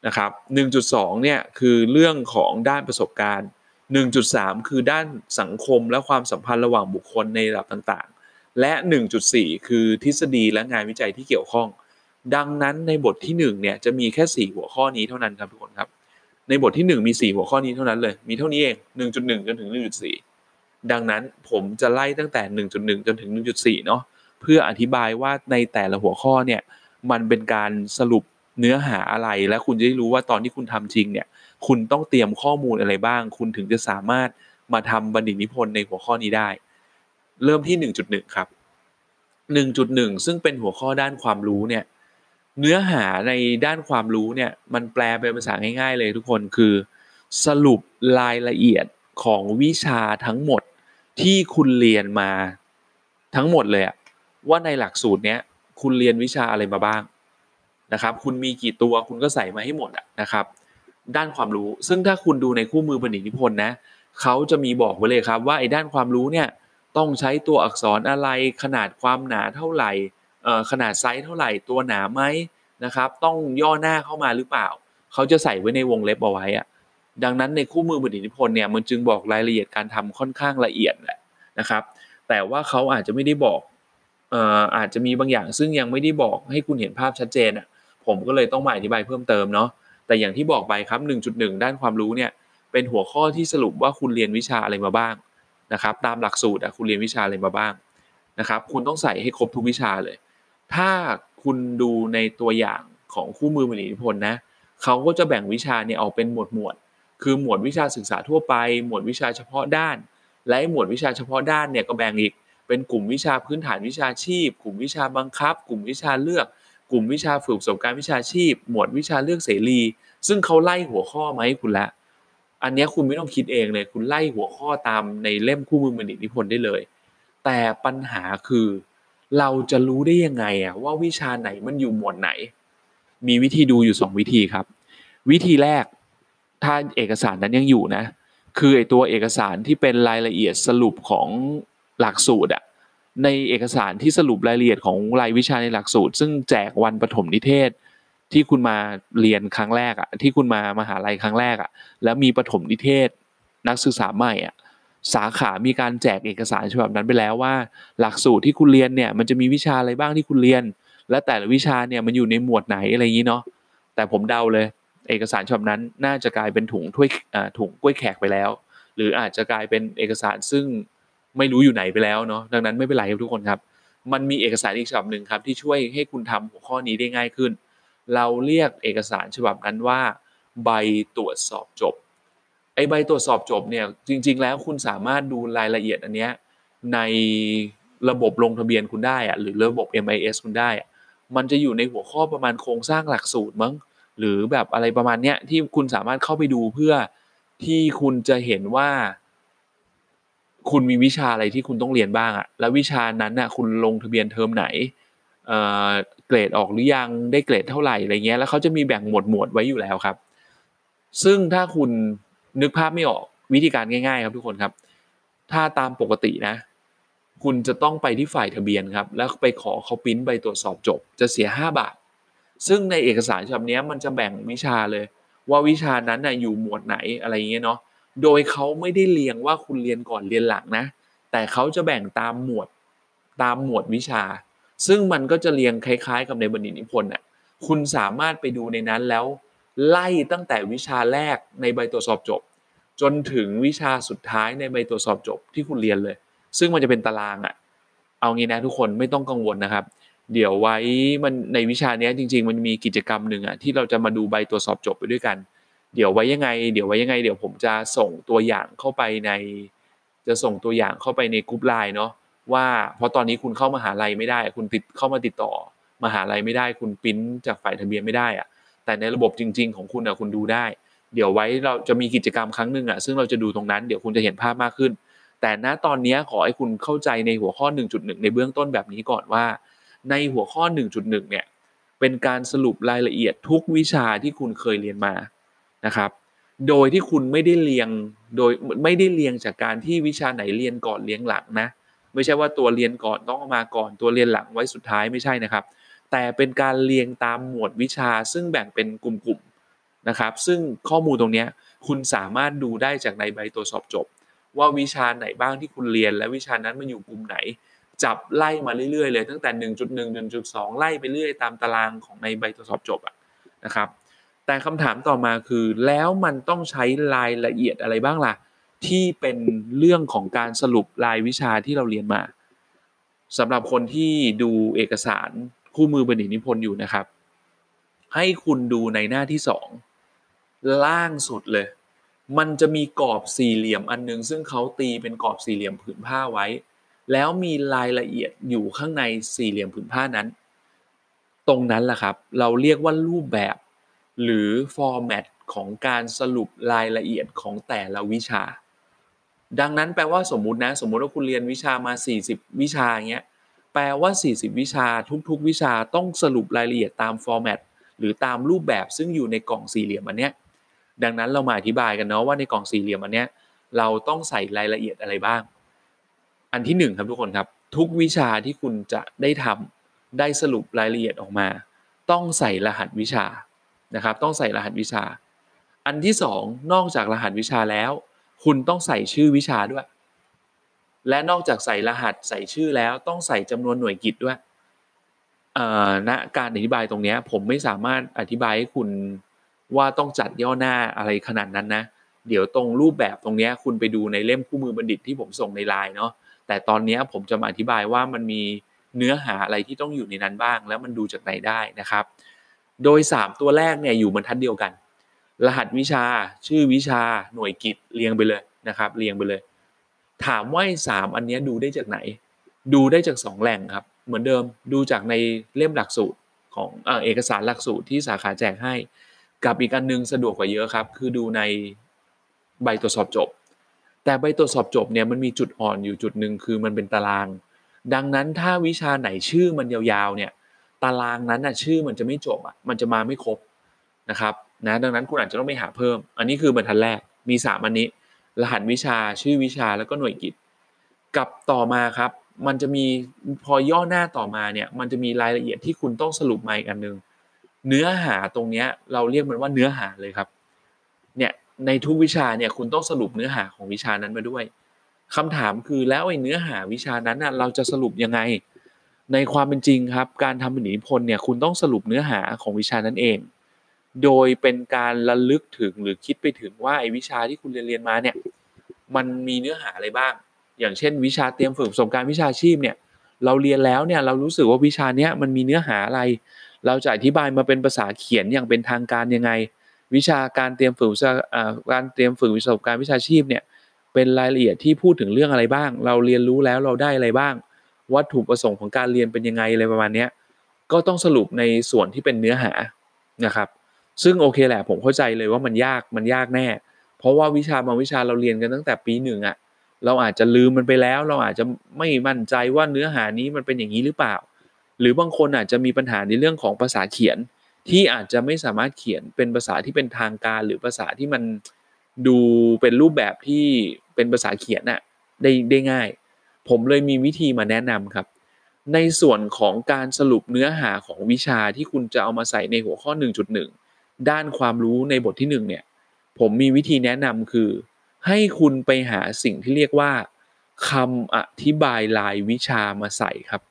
นะครับ1.2เนี่ยคือเรื่องของด้านประสบการณ์ 1.3 คือด้านสังคมและความสัมพันธ์ระหว่างบุคคลในระดับต่างๆ และ 1.4 คือทฤษฎีและงานวิจัยที่เกี่ยวข้อง ดังนั้นในบทที่1เนี่ยจะมีแค่ 4 หัวข้อนี้เท่านั้นครับทุกคนครับ ในบทที่ 1 มี 4 หัวข้อนี้เท่านั้นเลย มีเท่านี้เอง 1.1 จนถึง 1.4 ดังนั้นผมจะไล่ตั้งแต่ 1.1 จนถึง 1.4 เนาะเพื่ออธิบายว่าในแต่ละหัวข้อเนี่ยมันเป็นการสรุปเนื้อหาอะไรและคุณจะได้รู้ว่าตอนที่คุณทำจริงเนี่ย คุณต้องเตรียมข้อมูลอะไรบ้าง คุณถึงจะสามารถมาทำบัณฑิตนิพนธ์ในหัวข้อนี้ได้ เริ่มที่ 1.1 ครับ 1.1 ซึ่งเป็นหัวข้อด้านความรู้เนี่ยเนื้อหาในด้านความรู้เนี่ยมันแปลเป็นภาษาง่าย ๆ เลยทุกคนคือ สรุปรายละเอียดของวิชาทั้งหมดที่คุณเรียนมาทั้งหมดเลยอะว่าในหลักสูตรเนี้ยคุณเรียนวิชาอะไรมาบ้างนะครับ คุณมีกี่ตัวคุณก็ใส่มาให้หมดอะนะครับ ด้านความรู้ ซึ่งถ้าคุณดูในคู่มือบัณฑิตนิพนธ์นะเขาจะมีบอกไว้เลยครับว่าไอ้ด้านความรู้เนี่ยต้องใช้ตัวอักษรอะไรขนาดความหนาเท่าไหร่ขนาดไซส์เท่าไหร่ตัวหนาไหมนะครับต้องย่อหน้าเข้ามาหรือเปล่า เขาจะใส่ไว้ในวงเล็บเอาไว้อะดังนั้นในคู่มือบัณฑิตนิพนธ์เนี่ยมันจึงบอกรายละเอียดการทำค่อนข้างละเอียดแหละนะครับ แต่ว่าเขาอาจจะไม่ได้บอกอาจจะมีบางอย่างซึ่งยังไม่ได้บอกให้คุณเห็นภาพชัดเจนอะผมก็เลยต้องมาอธิบายเพิ่มเติมเนาะ แต่อย่างที่บอกไปครับ 1.1 ด้านความรู้เนี่ยเป็นหัวข้อที่สรุปว่าคุณเรียนวิชาอะไรมาบ้างนะครับ ตามหลักสูตรคุณเรียนวิชาอะไรมาบ้างนะครับ คุณต้องใส่ให้ครบทุกวิชาเลย ถ้าคุณดูในตัวอย่างของคู่มือบัณฑิพลนะเขาก็จะแบ่งวิชาเนี่ยออกเป็นหมวดหมวด คือหมวดวิชาศึกษาทั่วไป หมวดวิชาเฉพาะด้าน และหมวดวิชาเฉพาะด้านเนี่ยก็แบ่งอีกเป็นกลุ่มวิชาพื้นฐานวิชาชีพ กลุ่มวิชาบังคับ กลุ่มวิชาเลือก กลุ่มวิชาฝึกประสบการณ์วิชาชีพ หมวดวิชาเลือกเสรี ซึ่งเขาไล่หัวข้อมาให้คุณละ อันนี้คุณไม่ต้องคิดเองเลย คุณไล่หัวข้อตามในเล่มคู่มือบัณฑิตนิพนธ์ได้เลย แต่ปัญหาคือ เราจะรู้ได้ยังไงอะว่าวิชาไหนมันอยู่หมวดไหน มีวิธีดูอยู่สองวิธีครับ วิธีแรก ถ้าเอกสารนั้นยังอยู่นะ คือไอตัวเอกสารที่เป็นรายละเอียดสรุปของหลักสูตรอะ ในเอกสารที่สรุปรายละเอียดของรายวิชาในหลักสูตร ซึ่งแจกวันปฐมนิเทศที่คุณมาเรียนครั้งแรกอะที่คุณมามหาลัยครั้งแรกอะแล้วมีปฐมนิเทศนักศึกษาใหม่อะสาขามีการแจกเอกสารฉบับนั้นไปแล้วว่า หลักสูตรที่คุณเรียนเนี่ยมันจะมีวิชาอะไรบ้างที่คุณเรียน และแต่ละวิชาเนี่ยมันอยู่ในหมวดไหนอะไรอย่างนี้เนาะแต่ผมเดาเลย เอกสารฉบับนั้นน่าจะกลายเป็นถุงถ้วยถุงกล้วยแขกไปแล้ว หรืออาจจะกลายเป็นเอกสารซึ่ง ไม่รู้อยู่ไหนไปแล้วเนาะดังนั้นไม่เป็นไรครับทุกคนครับ มันมีเอกสารอีกฉบับหนึ่งครับ ที่ช่วยให้คุณทำหัวข้อนี้ได้ง่ายขึ้น เราเรียกเอกสารฉบับนั้นว่า ใบตรวจสอบจบไอใบตรวจสอบจบเนี่ยจริง ๆ แล้วคุณสามารถดูรายละเอียดอันเนี้ยในระบบลงทะเบียนคุณได้อะหรือระบบ MIS คุณได้อะมันจะอยู่ในหัวข้อประมาณโครงสร้างหลักสูตรมั้งหรือแบบอะไรประมาณเนี้ยที่คุณสามารถเข้าไปดูเพื่อที่คุณจะเห็นว่า คุณมีวิชาอะไรที่คุณต้องเรียนบ้างอะแล้ววิชานั้นน่ะคุณลงทะเบียนเทอมไหนเอ่อเกรดออกหรือยังได้เกรดเท่าไหร่อะไรเงี้ยแล้วเขาจะมีแบ่งหมวดหมวดไว้อยู่แล้วครับ ซึ่งถ้าคุณนึกภาพไม่ออกวิธีการง่ายๆ ครับทุกคนครับ ถ้าตามปกตินะ คุณจะต้องไปที่ฝ่ายทะเบียนครับ แล้วไปขอเขาปิ้นใบตรวจสอบจบ จะเสีย 5 บาท ซึ่งในเอกสารฉบับนี้มันจะแบ่งวิชาเลย ว่าวิชานั้นน่ะอยู่หมวดไหนอะไรเงี้ยเนาะ โดยเขาไม่ได้เรียงว่าคุณเรียนก่อนเรียนหลังนะ แต่เขาจะแบ่งตามหมวดตามหมวดวิชา ซึ่งมันก็จะเรียงคล้ายๆ กับในบัณฑิตนิพนธ์อะคุณสามารถไปดูในนั้นแล้ว ไล่ตั้งแต่วิชาแรกในใบตรวจสอบจบ จนถึงวิชาสุดท้ายในใบตรวจสอบจบที่คุณเรียนเลย ซึ่งมันจะเป็นตารางอะเอางี้นะทุกคนไม่ต้องกังวลนะครับ เดี๋ยวไว้มันในวิชานี้จริง ๆ มันมีกิจกรรมหนึ่งอะที่เราจะมาดูใบตรวจสอบจบไปด้วยกัน เดี๋ยวไว้ยังไง เดี๋ยวไว้ยังไง เดี๋ยวผมจะส่งตัวอย่างเข้าไปใน จะส่งตัวอย่างเข้าไปในกรุ๊ปไลน์เนาะว่าเพราะตอนนี้คุณเข้ามาหาลัยไม่ได้ คุณติดเข้ามาติดต่อมหาลัยไม่ได้ คุณปิ้นจากฝ่ายทะเบียนไม่ได้อะแต่ในระบบจริง ๆ ของคุณอะคุณดูได้ เดี๋ยวไว้เราจะมีกิจกรรมครั้งหนึ่งอะซึ่งเราจะดูตรงนั้นเดี๋ยวคุณจะเห็นภาพมากขึ้น แต่ณตอนนี้ขอให้คุณเข้าใจในหัวข้อ 1.1 ในเบื้องต้นแบบนี้ก่อนว่า ในหัวข้อ 1.1 เนี่ยเป็นการสรุปรายละเอียดทุกวิชาที่คุณเคยเรียนมา นะครับ โดยที่คุณไม่ได้เรียงโดยไม่ได้เรียงจากการที่วิชาไหนเรียนก่อนเรียงหลังนะ ไม่ใช่ว่าตัวเรียนก่อนต้องมาก่อนตัวเรียนหลังไว้สุดท้ายไม่ใช่นะครับ แต่เป็นการเรียงตามหมวดวิชาซึ่งแบ่งเป็นกลุ่มๆนะครับ ซึ่งข้อมูลตรงนี้คุณสามารถดูได้จากในใบตรวจสอบจบ ว่าวิชาไหนบ้างที่คุณเรียน และวิชานั้นมันอยู่กลุ่มไหนจับไล่มาเรื่อยๆเลยตั้งแต่ 1.1 1.2 ไล่ไปเรื่อยตามตารางของในใบตรวจสอบจบอะนะครับ แต่คำถามต่อมาคือ แล้วมันต้องใช้รายละเอียดอะไรบ้างล่ะ ที่เป็นเรื่องของการสรุปรายวิชาที่เราเรียนมาสำหรับคนที่ดูเอกสารคู่มือบัณฑิตนิพนธ์อยู่นะครับ ให้คุณดูในหน้าที่สองล่างสุดเลย มันจะมีกรอบสี่เหลี่ยมอันนึง ซึ่งเขาตีเป็นกรอบสี่เหลี่ยมผืนผ้าไว้ แล้วมีรายละเอียดอยู่ข้างในสี่เหลี่ยมผืนผ้านั้น ตรงนั้นแหละครับ เราเรียกว่ารูปแบบ หรือฟอร์แมตของการสรุปรายละเอียดของแต่ละวิชา ดังนั้นแปลว่าสมมุตินะ สมมุติว่าคุณเรียนวิชามา 40 วิชาอย่างเงี้ยแปลว่า 40 วิชาทุก ๆ วิชาต้องสรุปรายละเอียดตามฟอร์แมตหรือตามรูปแบบซึ่งอยู่ในกล่องสี่เหลี่ยมอันเนี้ยดังนั้นเรามาอธิบายกันเนาะว่าในกล่องสี่เหลี่ยมอันเนี้ยเราต้องใส่รายละเอียดอะไรบ้าง อันที่หนึ่งครับทุกคนครับ ทุกวิชาที่คุณจะได้ทำได้สรุปรายละเอียดออกมา ต้องใส่รหัสวิชา นะครับ ต้องใส่รหัสวิชา อันที่สองนอกจากรหัสวิชาแล้ว คุณต้องใส่ชื่อวิชาด้วย และนอกจากใส่รหัสใส่ชื่อแล้วต้องใส่จำนวนหน่วยกิจด้วยณการอธิบายตรงนี้ผมไม่สามารถอธิบายให้คุณว่าต้องจัดย่อหน้าอะไรขนาดนั้นนะ เดี๋ยวตรงรูปแบบตรงนี้คุณไปดูในเล่มคู่มือบัณฑิตที่ผมส่งในไลน์เนาะแต่ตอนนี้ผมจะมาอธิบายว่ามันมีเนื้อหาอะไรที่ต้องอยู่ในนั้นบ้าง แล้วมันดูจากไหนได้นะครับ โดย 3 ตัวแรกเนี่ยอยู่บรรทัดเดียวกัน รหัสวิชาชื่อวิชาหน่วยกิจเรียงไปเลยนะครับเรียงไปเลย ถามว่าสามอันนี้ดูได้จากไหน ดูได้จาก 2 แหล่งครับ เหมือนเดิมดูจากในเล่มหลักสูตรของเอกสารหลักสูตรที่สาขาแจกให้ กับอีกอันนึงสะดวกกว่าเยอะครับ คือดูในใบตรวจสอบจบ แต่ใบตรวจสอบจบเนี่ยมันมีจุดอ่อนอยู่จุดหนึ่งคือมันเป็นตาราง ดังนั้นถ้าวิชาไหนชื่อมันยาวๆเนี่ย ตารางนั้นน่ะชื่อมันจะไม่จบอะมันจะมาไม่ครบนะครับนะดังนั้นคุณอาจจะต้องไปหาเพิ่ม อันนี้คือบรรทัดแรกมีสามอันนี้ รหัสวิชาชื่อวิชาแล้วก็หน่วยกิจกับต่อมาครับ มันจะมีพอย่อหน้าต่อมาเนี่ยมันจะมีรายละเอียดที่คุณต้องสรุปมาอีกอันหนึ่งเนื้อหาตรงเนี้ยเราเรียกมันว่าเนื้อหาเลยครับเนี่ยในทุกวิชาเนี่ยคุณต้องสรุปเนื้อหาของวิชานั้นมาด้วยคำถามคือแล้วไอ้เนื้อหาวิชานั้นน่ะเราจะสรุปยังไง ในความเป็นจริงครับ การทำเป็นอิทธิพลเนี่ยคุณต้องสรุปเนื้อหาของวิชานั้นเอง โดยเป็นการระลึกถึงหรือคิดไปถึงว่าไอ้วิชาที่คุณเรียนเรียนมาเนี่ยมันมีเนื้อหาอะไรบ้าง อย่างเช่น วิชาเตรียมฝึกประสบการณ์วิชาชีพเนี่ยเราเรียนแล้วเนี่ยเรารู้สึกว่าวิชาเนี้ยมันมีเนื้อหาอะไร เราจะอธิบายมาเป็นภาษาเขียนอย่างเป็นทางการยังไง วิชาการเตรียมฝึกการเตรียมฝึกประสบการณ์วิชาชีพเนี่ยเป็นรายละเอียดที่พูดถึงเรื่องอะไรบ้าง เราเรียนรู้แล้วเราได้อะไรบ้าง วัตถุประสงค์ของการเรียนเป็นยังไงอะไรประมาณนี้ก็ต้องสรุปในส่วนที่เป็นเนื้อหานะครับ ซึ่งโอเคแหละผมเข้าใจเลยว่ามันยากมันยากแน่ เพราะว่าวิชาบางวิชาเราเรียนกันตั้งแต่ปีหนึ่งอะเราอาจจะลืมมันไปแล้ว เราอาจจะไม่มั่นใจว่าเนื้อหานี้มันเป็นอย่างนี้หรือเปล่า หรือบางคนอาจจะมีปัญหาในเรื่องของภาษาเขียน ที่อาจจะไม่สามารถเขียนเป็นภาษาที่เป็นทางการหรือภาษาที่มันดูเป็นรูปแบบที่เป็นภาษาเขียนน่ะได้ได้ง่าย ผมเลยมีวิธีมาแนะนำครับ ในส่วนของการสรุปเนื้อหาของวิชาที่คุณจะเอามาใส่ในหัวข้อ 1.1 ด้านความรู้ในบทที่1เนี่ยผมมีวิธีแนะนำคือ ให้คุณไปหาสิ่งที่เรียกว่าคำอธิบายลายวิชามาใส่ครับ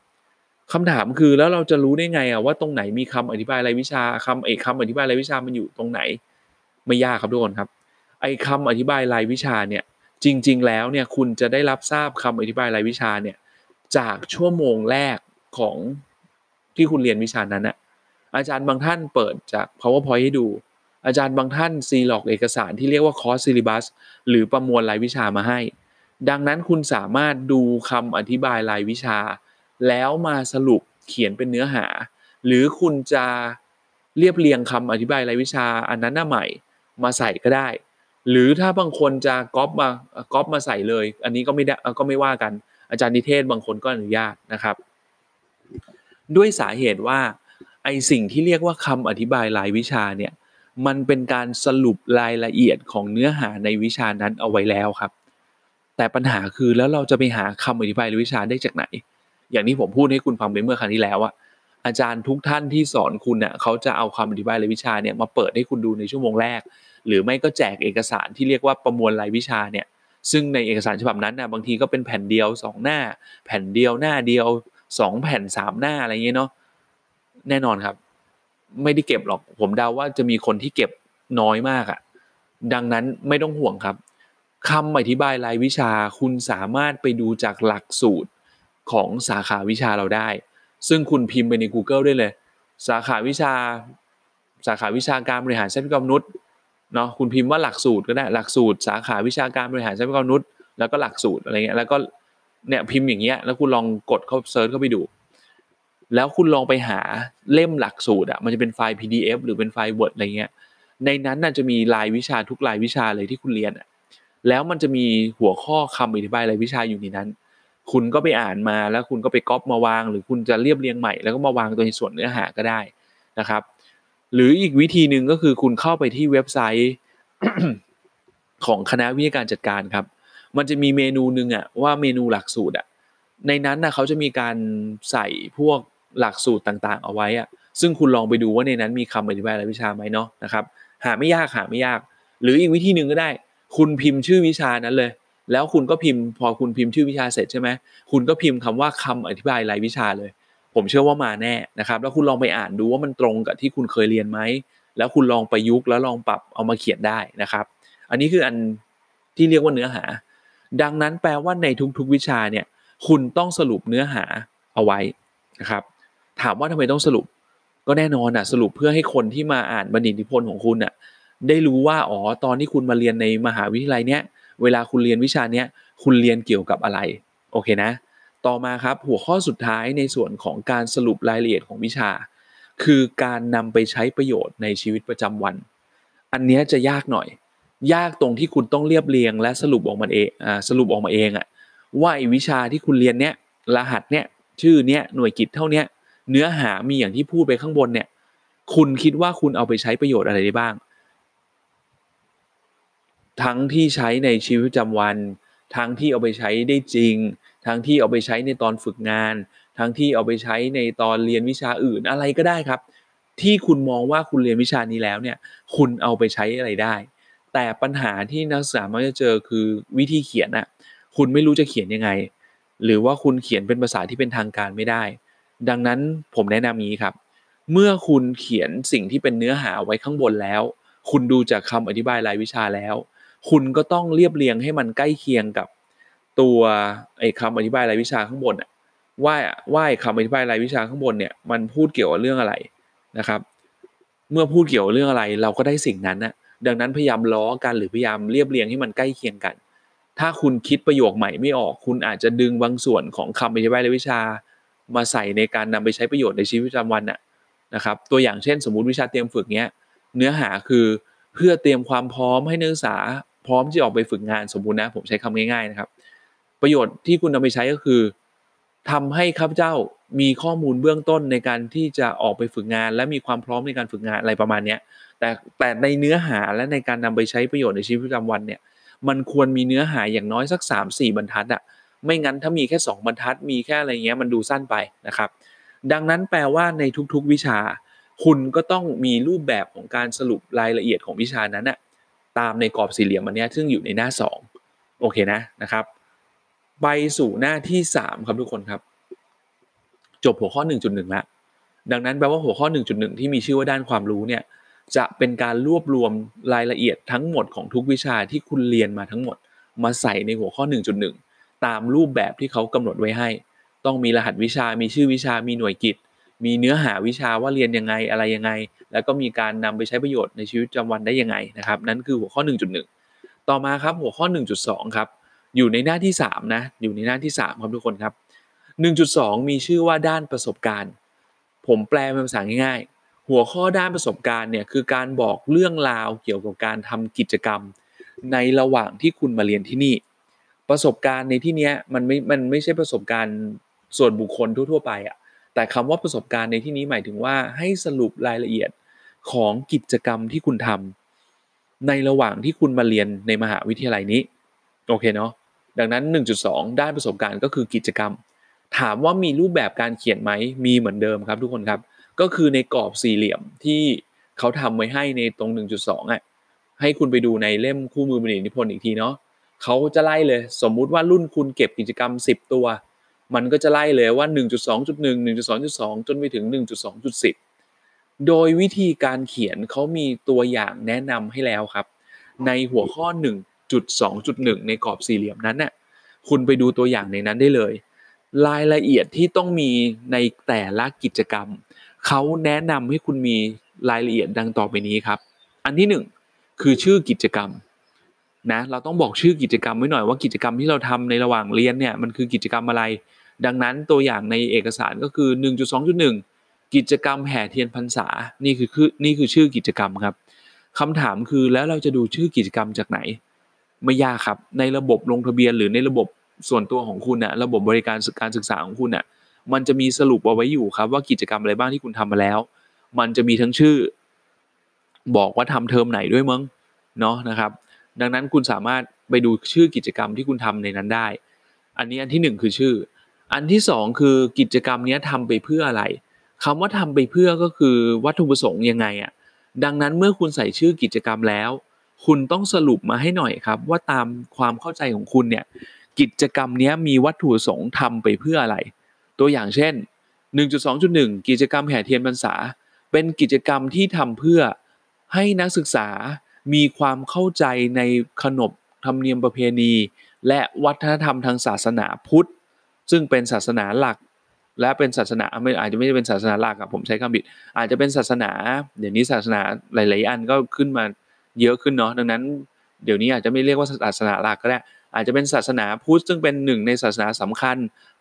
คำถามคือแล้วเราจะรู้ได้ไงอะว่าตรงไหนมีคำอธิบายรายวิชาคำเอกคำอธิบายรายวิชามันอยู่ตรงไหน ไม่ยากครับทุกคนครับ ไอ้คำอธิบายรายวิชาเนี่ย จริง ๆ แล้วเนี่ยคุณจะได้รับทราบคำอธิบายรายวิชาเนี่ยจากชั่วโมงแรกของที่คุณเรียนวิชานั้นนะอาจารย์บางท่านเปิดจาก powerpoint ให้ดู อาจารย์บางท่านซีร็อกซ์เอกสารที่เรียกว่า course syllabus หรือประมวลรายวิชามาให้ ดังนั้นคุณสามารถดูคำอธิบายรายวิชา แล้วมาสรุปเขียนเป็นเนื้อหา หรือคุณจะเรียบเรียงคำอธิบายรายวิชาอันนั้นหน้าใหม่มาใส่ก็ได้ หรือถ้าบางคนจะก๊อปมาก๊อปมาใส่เลย อันนี้ก็ไม่ได้ก็ไม่ว่ากัน อาจารย์นิเทศบางคนก็อนุญาตนะครับ ด้วยสาเหตุว่าไอสิ่งที่เรียกว่าคำอธิบายรายวิชาเนี่ยมันเป็นการสรุปรายละเอียดของเนื้อหาในวิชานั้นเอาไว้แล้วครับ แต่ปัญหาคือแล้วเราจะไปหาคำอธิบายรายวิชาได้จากไหน อย่างที่ผมพูดให้คุณฟังไปเมื่อครั้งที่แล้วอะอาจารย์ทุกท่านที่สอนคุณเน่ยเขาจะเอาคำอธิบายรายวิชาเนี่ยมาเปิดให้คุณดูในชั่วโมงแรก หรือไม่ก็แจกเอกสารที่เรียกว่าประมวลรายวิชาเนี่ยซึ่งในเอกสารฉบับนั้นนะบางทีก็เป็นแผ่นเดียว 2 หน้า แผ่นเดียวหน้าเดียว 2 แผ่น 3 หน้าอะไรเงี้ยเนาะแน่นอนครับ ไม่ได้เก็บหรอกผมเดาว่าจะมีคนที่เก็บน้อยมากอะ่ะดังนั้นไม่ต้องห่วงครับคำอธิบายรายวิชาคุณสามารถไปดูจากหลักสูตรของสาขาวิชาเราได้ ซึ่งคุณพิมพ์ไปใน Google ได้เลย สาขาวิชา สาขาวิชาการบริหารทรัพยากรมนุษย์ เนาะคุณพิมพ์ว่าหลักสูตรก็ได้หลักสูตรสาขาวิชาการบริหารทรัพยากรมนุษย์แล้วก็หลักสูตรอะไรเงี้ยแล้วก็เนี่ยพิมพ์อย่างเงี้ยแล้วคุณลองกดเข้า search เข้าไปดู แล้วคุณลองไปหาเล่มหลักสูตรอะมันจะเป็นไฟล์ PDF หรือเป็นไฟล์ Word อะไรเงี้ยในนั้นน่าจะมีรายวิชาทุกรายวิชาเลยที่คุณเรียนอะแล้วมันจะมีหัวข้อคำอธิบายรายวิชาอยู่ในนั้น คุณก็ไปอ่านมาแล้วคุณก็ไปก๊อปมาวาง หรือคุณจะเรียบเรียงใหม่แล้วก็มาวางตัวในส่วนเนื้อหาก็ได้นะครับ หรืออีกวิธีหนึ่งก็คือคุณเข้าไปที่เว็บไซต์ของคณะวิทยาการจัดการครับ มันจะมีเมนูหนึ่งอะว่าเมนูหลักสูตรอะในนั้นนะเขาจะมีการใส่พวกหลักสูตรต่างๆ เอาไว้อะซึ่งคุณลองไปดูว่าในนั้นมีคำอธิบายรายวิชาไหมเนาะนะครับ หาไม่ยากหาไม่ยาก หรืออีกวิธีหนึ่งก็ได้ คุณพิมพ์ชื่อวิชานั้นเลย แล้วคุณก็พิมพ์พอคุณพิมพ์ชื่อวิชาเสร็จใช่ไหมคุณก็พิมพ์คำว่าคำอธิบายรายวิชาเลย ผมเชื่อว่ามาแน่นะครับ แล้วคุณลองไปอ่านดูว่ามันตรงกับที่คุณเคยเรียนไหม แล้วคุณลองประยุกต์แล้วลองปรับเอามาเขียนได้นะครับ อันนี้คืออันที่เรียกว่าเนื้อหา ดังนั้นแปลว่าในทุกๆวิชาเนี่ย คุณต้องสรุปเนื้อหาเอาไว้นะครับ ถามว่าทำไมต้องสรุป ก็แน่นอนอะสรุปเพื่อให้คนที่มาอ่านบัณฑิตนิพนธ์ของคุณอะได้รู้ว่าอ๋อตอนที่คุณมาเรียนในมหาวิทยาลัยเนี้ยเวลาคุณเรียนวิชาเนี้ยคุณเรียนเกี่ยวกับอะไร โอเคนะ ต่อมาครับหัวข้อสุดท้ายในส่วนของการสรุปรายละเอียดของวิชา คือการนำไปใช้ประโยชน์ในชีวิตประจำวัน อันนี้จะยากหน่อย ยากตรงที่คุณต้องเรียบเรียง และสรุปออกมาเองอสรุปออกมาเองอะว่าวิชาที่คุณเรียนเนี้ยรหัสเนี้ยชื่อเนี้ยหน่วยกิจเท่าเนี้ยเนื้อหามีอย่างที่พูดไปข้างบนเนี่ย คุณคิดว่าคุณเอาไปใช้ประโยชน์อะไรได้บ้าง ทั้งที่ใช้ในชีวิตประจำวัน ทั้งที่เอาไปใช้ได้จริง ทั้งที่เอาไปใช้ในตอนฝึกงาน ทั้งที่เอาไปใช้ในตอนเรียนวิชาอื่นอะไรก็ได้ครับ ที่คุณมองว่าคุณเรียนวิชานี้แล้วเนี่ยคุณเอาไปใช้อะไรได้ แต่ปัญหาที่นักศึกษามักจะเจอคือวิธีเขียนอะคุณไม่รู้จะเขียนยังไง หรือว่าคุณเขียนเป็นภาษาที่เป็นทางการไม่ได้ ดังนั้นผมแนะนำนี้ครับ เมื่อคุณเขียนสิ่งที่เป็นเนื้อหาไว้ข้างบนแล้ว คุณดูจากคำอธิบายรายวิชาแล้ว คุณก็ต้องเรียบเรียงให้มันใกล้เคียงกับ ตัวไอ้คำอธิบายรายวิชาข้างบนอะว่าว่าคำอธิบายรายวิชาข้างบนเนี่ยมันพูดเกี่ยวกับเรื่องอะไรนะครับ เมื่อพูดเกี่ยวกับเรื่องอะไร เราก็ได้สิ่งนั้นนะดังนั้นพยายามล้อกันหรือพยายามเรียบเรียงให้มันใกล้เคียงกัน ถ้าคุณคิดประโยคใหม่ไม่ออก คุณอาจจะดึงบางส่วนของคำอธิบายรายวิชา มาใส่ในการนำไปใช้ประโยชน์ในชีวิตประจำวันน่ะนะครับ ตัวอย่างเช่น สมมุติวิชาเตรียมฝึกเนี้ยเนื้อหาคือเพื่อเตรียมความพร้อมให้นักศึกษา พร้อมที่ออกไปฝึกงานสมมุตินะผมใช้คำง่ายๆนะครับ ประโยชน์ที่คุณนำไปใช้ก็คือทำให้ข้าพเจ้ามีข้อมูลเบื้องต้นในการที่จะออกไปฝึกงาน และมีความพร้อมในการฝึกงานอะไรประมาณเนี้ยแต่แต่ในเนื้อหาและในการนำไปใช้ประโยชน์ในชีวิตประจำวันเนี่ยมันควรมีเนื้อหาอย่างน้อยสัก 3 4 บรรทัดอะไม่งั้นถ้ามีแค่ 2 บรรทัดมีแค่อะไรเงี้ยมันดูสั้นไปนะครับ ดังนั้นแปลว่าในทุกๆวิชา คุณก็ต้องมีรูปแบบของการสรุปรายละเอียดของวิชานั้นอะตามในกรอบสี่เหลี่ยมอันนี้ซึ่งอยู่ในหน้า 2 โอเคนะนะครับ ไปสู่หน้าที่ 3 ครับทุกคนครับ จบหัวข้อ 1.1แล้วดังนั้นแปลว่าหัวข้อ 1.1 ที่มีชื่อว่าด้านความรู้เนี่ยจะเป็นการรวบรวมรายละเอียดทั้งหมดของทุกวิชาที่คุณเรียนมาทั้งหมด มาใส่ในหัวข้อ 1.1 ตามรูปแบบที่เขากำหนดไว้ให้ ต้องมีรหัสวิชา มีชื่อวิชา มีหน่วยกิจ มีเนื้อหาวิชาว่าเรียนยังไงอะไรยังไง แล้วก็มีการนำไปใช้ประโยชน์ในชีวิตประจำวันได้ยังไงนะครับ นั่นคือหัวข้อ 1.1 ต่อมาครับหัวข้อ 1.2 ครับ อยู่ในหน้าที่ 3 นะ อยู่ในหน้าที่ 3 ครับทุกคนครับ 1.2 มีชื่อว่าด้านประสบการณ์ ผมแปลเป็นภาษาง่ายๆ หัวข้อด้านประสบการณ์เนี่ยคือการบอกเรื่องราวเกี่ยวกับการทำกิจกรรม ในระหว่างที่คุณมาเรียนที่นี่ ประสบการณ์ในที่นี้มันไม่ มันไม่ใช่ประสบการณ์ส่วนบุคคลทั่ว ๆ ไปอะแต่คำว่าประสบการณ์ในที่นี้หมายถึงว่าให้สรุปรายละเอียดของกิจกรรมที่คุณทำในระหว่างที่คุณมาเรียนในมหาวิทยาลัยนี้ โอเคเนาะดังนั้น 1.2 ด้านประสบการณ์ก็คือกิจกรรม ถามว่ามีรูปแบบการเขียนไหมมีเหมือนเดิมครับทุกคนครับ ก็คือในกรอบสี่เหลี่ยมที่เขาทำไว้ให้ในตรง 1.2อะให้คุณไปดูในเล่มคู่มือบัณฑิตนิพนธ์อีกทีเนาะเขาจะไล่เลย สมมุติว่ารุ่นคุณเก็บกิจกรรม 10 ตัว มันก็จะไล่เลยว่า 1.2.1 1.2.2 จนไปถึง 1.2.10 โดยวิธีการเขียนเขามีตัวอย่างแนะนำให้แล้วครับ ในหัวข้อ 1.2.1 ในกรอบสี่เหลี่ยมนั้นน่ะคุณไปดูตัวอย่างในนั้นได้เลย รายละเอียดที่ต้องมีในแต่ละกิจกรรม เขาแนะนำให้คุณมีรายละเอียดดังต่อไปนี้ครับ อันที่หนึ่งคือชื่อกิจกรรมนะเราต้องบอกชื่อกิจกรรมไว้หน่อยว่ากิจกรรมที่เราทำในระหว่างเรียนเนี่ยมันคือกิจกรรมอะไร ดังนั้นตัวอย่างในเอกสารก็คือ 1.2.1 กิจกรรมแห่เทียนพรรษานี่คือคือนี่คือชื่อกิจกรรมครับคำถามคือแล้วเราจะดูชื่อกิจกรรมจากไหน ไม่ยากครับ ในระบบลงทะเบียนหรือในระบบส่วนตัวของคุณนะระบบบริการการศึกษาของคุณนะมันจะมีสรุปเอาไว้อยู่ครับว่ากิจกรรมอะไรบ้างที่คุณทำมาแล้ว มันจะมีทั้งชื่อ บอกว่าทำเทอมไหนด้วยมั้งเนาะนะครับ ดังนั้นคุณสามารถไปดูชื่อกิจกรรมที่คุณทำในนั้นได้ อันนี้อันที่หนึ่งคือชื่อ อันที่สองคือกิจกรรมนี้ทำไปเพื่ออะไรคำว่าทำไปเพื่อก็คือวัตถุประสงค์ยังไงอะ่ะดังนั้นเมื่อคุณใส่ชื่อกิจกรรมแล้ว คุณต้องสรุปมาให้หน่อยครับ ว่าตามความเข้าใจของคุณเนี่ยกิจกรรมนี้มีวัตถุประสงค์ทำไปเพื่ออะไร ตัวอย่างเช่น 1.2.1 กิจกรรมแห่เทียนพรรษา เป็นกิจกรรมที่ทำเพื่อให้นักศึกษามีความเข้าใจในขนบธรรมเนียมประเพณี และวัฒนธรรมทางศาสนาพุทธ ซึ่งเป็นศาสนาหลัก และเป็นศาสนาไม่อาจจะไม่ได้เป็นศาสนาหลักอะผมใช้คำผิด อาจจะเป็นศาสนา เดี๋ยวนี้ศาสนาหลาย ๆ อันก็ขึ้นมา เยอะขึ้นเนาะดังนั้นเดี๋ยวนี้อาจจะไม่เรียกว่าศาสนาหลักก็ได้อาจจะเป็นศาสนาพุทธซึ่งเป็นหนึ่งในศาสนาสำคัญ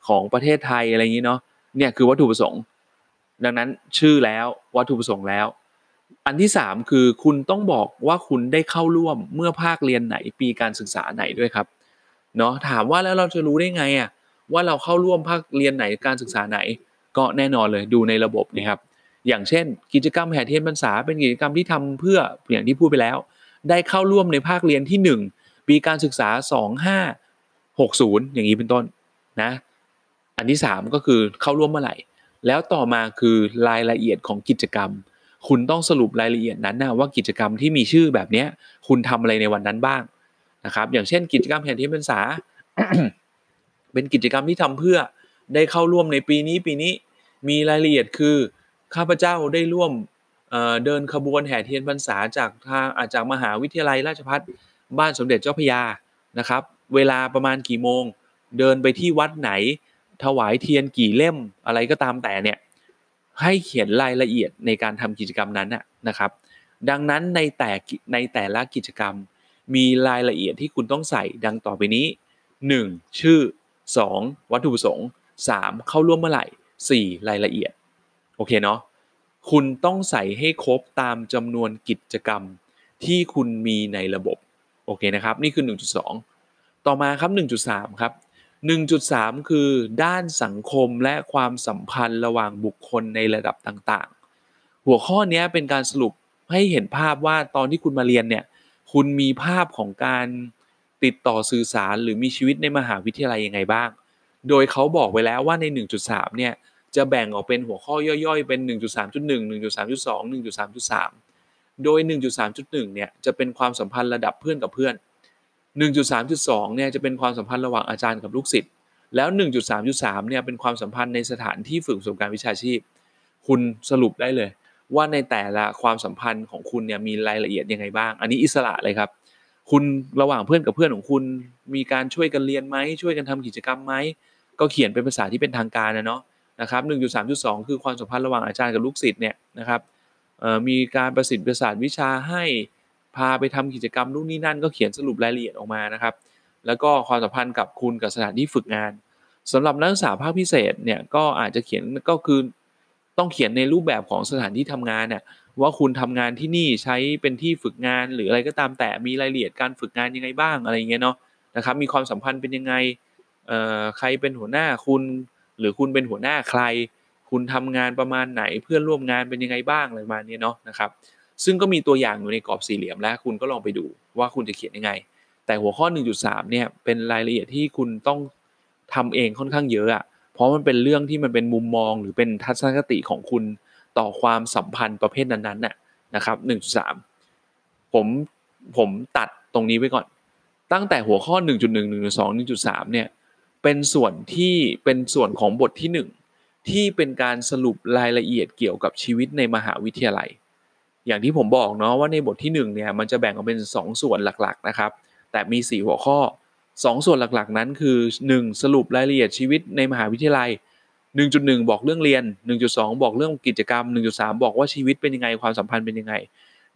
ของประเทศไทยอะไรอย่างนี้เนาะเนี่ยคือวัตถุประสงค์ ดังนั้นชื่อแล้ววัตถุประสงค์แล้ว อันที่สามคือคุณต้องบอกว่าคุณได้เข้าร่วมเมื่อภาคเรียนไหนปีการศึกษาไหนด้วยครับเนาะถามว่าแล้วเราจะรู้ได้ไงอะว่าเราเข้าร่วมภาคเรียนไหนการศึกษาไหน ก็แน่นอนเลยดูในระบบนะครับ อย่างเช่น กิจกรรมแห่เทียนพรรษาเป็นกิจกรรมที่ทำเพื่ออย่างที่พูดไปแล้ว ได้เข้าร่วมในภาคเรียนที่ 1 ปีการศึกษา 2560 อย่างนี้เป็นต้นนะอันที่ 3 ก็คือเข้าร่วมเมื่อไหร่ แล้วต่อมาคือรายละเอียดของกิจกรรม คุณต้องสรุปรายละเอียดนั้นนะว่ากิจกรรมที่มีชื่อแบบนี้คุณทำอะไรในวันนั้นบ้างนะครับ อย่างเช่น กิจกรรมแห่เทียนพรรษา เป็นกิจกรรมที่ทำเพื่อได้เข้าร่วมในปีนี้ปีนี้มีรายละเอียดคือ ข้าพเจ้าได้ร่วมเดินขบวนแห่เทียนพรรษาจากทางอาจากมหาวิทยาลัยราชภัฏบ้านสมเด็จเจ้าพยานะครับ เวลาประมาณกี่โมง เดินไปที่วัดไหน ถวายเทียนกี่เล่มอะไรก็ตามแต่เนี่ยให้เขียนรายละเอียดในการทำกิจกรรมนั้นนะครับ ดังนั้นในแต่ในแต่ละกิจกรรม มีรายละเอียดที่คุณต้องใส่ดังต่อไปนี้ 1. ชื่อ 2. วัตถุประสงค์ 3. เข้าร่วมเมื่อไหร่ 4. รายละเอียด โอเคเนาะคุณต้องใส่ให้ครบตามจำนวนกิจกรรมที่คุณมีในระบบโอเคนะครับนี่คือ 1.2 ต่อมาครับ 1.3 ครับ 1.3 คือด้านสังคมและความสัมพันธ์ระหว่างบุคคลในระดับต่างๆ หัวข้อนี้เป็นการสรุปให้เห็นภาพว่าตอนที่คุณมาเรียนเนี่ยคุณมีภาพของการติดต่อสื่อสารหรือมีชีวิตในมหาวิทยาลัยยังไงบ้าง โดยเขาบอกไว้แล้วว่าใน 1.3 เนี่ย จะแบ่งออกเป็นหัวข้อย่อยๆ เป็น 1.3.1 1.3.2 1.3.3 โดย 1.3.1 เนี่ยจะเป็นความสัมพันธ์ระดับเพื่อนกับเพื่อน 1.3.2 เนี่ยจะเป็นความสัมพันธ์ระหว่างอาจารย์กับลูกศิษย์ แล้ว 1.3.3 เนี่ยเป็นความสัมพันธ์ในสถานที่ฝึกประสบการณ์วิชาชีพ คุณสรุปได้เลย ว่าในแต่ละความสัมพันธ์ของคุณเนี่ยมีรายละเอียดยังไงบ้าง อันนี้อิสระเลยครับ คุณระหว่างเพื่อนกับเพื่อนของคุณ มีการช่วยกันเรียนไหมช่วยกันทำกิจกรรมไหมก็เขียนเป็นภาษาที่เป็นทางการนะเนาะ นะครับ1.3.2 คือความสัมพันธ์ระหว่างอาจารย์กับลูกศิษย์เนี่ยนะครับมีการประสิทธิ์ประสานวิชาให้พาไปทำกิจกรรมนู่นนี่นั่นก็เขียนสรุปรายละเอียดออกมานะครับ แล้วก็ความสัมพันธ์กับคุณกับสถานที่ฝึกงานสำหรับนักศึกษาภาคพิเศษเนี่ยก็อาจจะเขียนก็คือต้องเขียนในรูปแบบของสถานที่ทำงานเนี่ยว่าคุณทำงานที่นี่ใช้เป็นที่ฝึกงาน หรืออะไรก็ตามแต่มีรายละเอียดการฝึกงานยังไงบ้างอะไรเงี้ยเนาะนะครับมีความสัมพันธ์เป็นยังไงใครเป็นหัวหน้าคุณ หรือคุณเป็นหัวหน้าใคร คุณทำงานประมาณไหนเพื่อนร่วมงานเป็นยังไงบ้างอะไรประมาณนี้เนาะนะครับซึ่งก็มีตัวอย่างอยู่ในกรอบสี่เหลี่ยมแล้ว คุณก็ลองไปดูว่าคุณจะเขียนยังไง แต่หัวข้อ 1.3 เนี่ยเป็นรายละเอียดที่คุณต้องทำเองค่อนข้างเยอะอะเพราะมันเป็นเรื่องที่มันเป็นมุมมองหรือเป็นทัศนคติของคุณต่อความสัมพันธ์ประเภทนั้นๆน่ะนะครับ 1.3 ผมผมตัดตรงนี้ไว้ก่อน ตั้งแต่หัวข้อ 1.1 1.2 1.3 เนี่ย เป็นส่วนที่เป็นส่วนของบทที่ 1 ที่เป็นการสรุปรายละเอียดเกี่ยวกับชีวิตในมหาวิทยาลัย อย่างที่ผมบอกเนาะว่าในบทที่1เนี่ยมันจะแบ่งออกเป็น 2 ส่วนหลักๆนะครับ แต่มี 4 หัวข้อ 2 ส่วนหลักๆ นั้นคือ 1. สรุปรายละเอียดชีวิตในมหาวิทยาลัย 1.1 บอกเรื่องเรียน 1.2 บอกเรื่องกิจกรรม 1.3 บอกว่าชีวิตเป็นยังไงความสัมพันธ์เป็นยังไง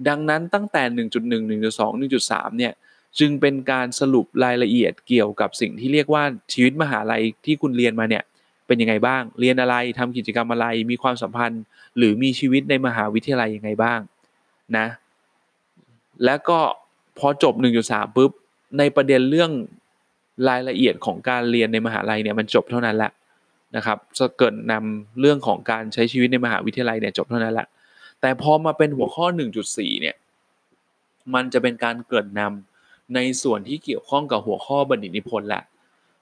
ดังนั้นตั้งแต่ 1.1 1.2 1.3 เนี่ย จึงเป็นการสรุปรายละเอียดเกี่ยวกับสิ่งที่เรียกว่าชีวิตมหาลัยที่คุณเรียนมาเนี่ยเป็นยังไงบ้าง เรียนอะไรทำกิจกรรมอะไร มีความสัมพันธ์ หรือมีชีวิตในมหาวิทยาลัยยังไงบ้างนะ แล้วก็พอจบ 1.3ปุ๊บในประเด็นเรื่องรายละเอียดของการเรียนในมหาลัยเนี่ยมันจบเท่านั้นแหละนะครับจะเกิดนำเรื่องของการใช้ชีวิตในมหาวิทยาลัยเนี่ยจบเท่านั้นแหละแต่พอมาเป็นหัวข้อ 1.4 เนี่ย มันจะเป็นการเกิดนำ ในส่วนที่เกี่ยวข้องกับหัวข้อบัณฑิตนิพนธ์แหละ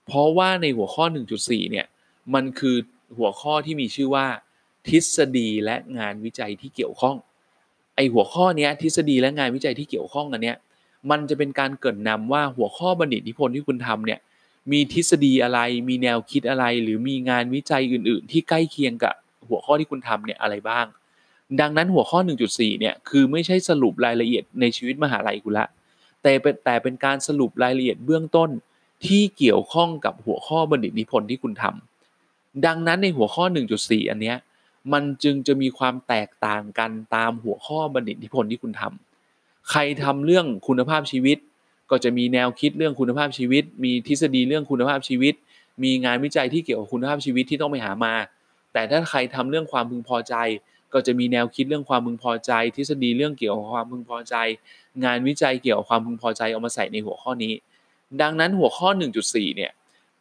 เพราะว่าในหัวข้อ 1.4 เนี่ยมันคือหัวข้อที่มีชื่อว่า ทฤษฎีและงานวิจัยที่เกี่ยวข้องไอหัวข้อนี้ทฤษฎีและงานวิจัยที่เกี่ยวข้องอันเนี้ยมันจะเป็นการเกิดนนำว่าหัวข้อบัณฑิตนิพนธ์ที่คุณทำเนี่ยมีทฤษฎีอะไร มีแนวคิดอะไร หรือมีงานวิจัยอื่น ๆ ที่ใกล้เคียงกับหัวข้อที่คุณทำเนี่ยอะไรบ้าง ดังนั้นหัวข้อ 1.4 เนี่ยคือไม่ใช่สรุปรายละเอียดในชีวิตมหาลัยคุณละ แต่เป็นแต่เป็นการสรุปรายละเอียดเบื้องต้นที่เกี่ยวข้องกับหัวข้อบัณฑิตนิพนธ์ที่คุณทำดังนั้นในหัวข้อ 1.4 อันเนี้ยมันจึงจะมีความแตกต่างกันตามหัวข้อบัณฑิตนิพนธ์ที่คุณทำใครทำเรื่องคุณภาพชีวิต ก็จะมีแนวคิดเรื่องคุณภาพชีวิต มีทฤษฎีเรื่องคุณภาพชีวิต มีงานวิจัยที่เกี่ยวกับคุณภาพชีวิตที่ต้องไปหามา แต่ถ้าใครทำเรื่องความพึงพอใจ ก็จะมีแนวคิดเรื่องความพึงพอใจ ทฤษฎีเรื่องเกี่ยวกับความพึงพอใจ งานวิจัยเกี่ยวกับความพึงพอใจเอามาใส่ในหัวข้อนี้ ดังนั้นหัวข้อ 1.4 เนี่ย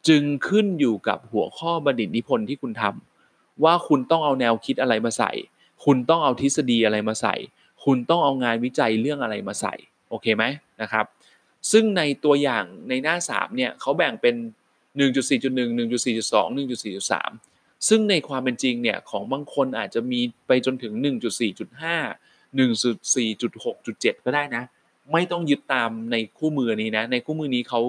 จึงขึ้นอยู่กับหัวข้อบัณฑิตนิพนธ์ที่คุณทำว่าคุณต้องเอาแนวคิดอะไรมาใส่ คุณต้องเอาทฤษฎีอะไรมาใส่ คุณต้องเอางานวิจัยเรื่องอะไรมาใส่โอเคไหมนะครับ ซึ่งในตัวอย่างในหน้า 3 เนี่ยเขาแบ่งเป็น 1.4.1 1.4.2 1.4.3ซึ่งในความเป็นจริงเนี่ยของบางคนอาจจะมีไปจนถึง 1.4.5 1.4.6.7 ก็ได้นะ ไม่ต้องยึดตามในคู่มือนี้นะ ในคู่มือนี้เขา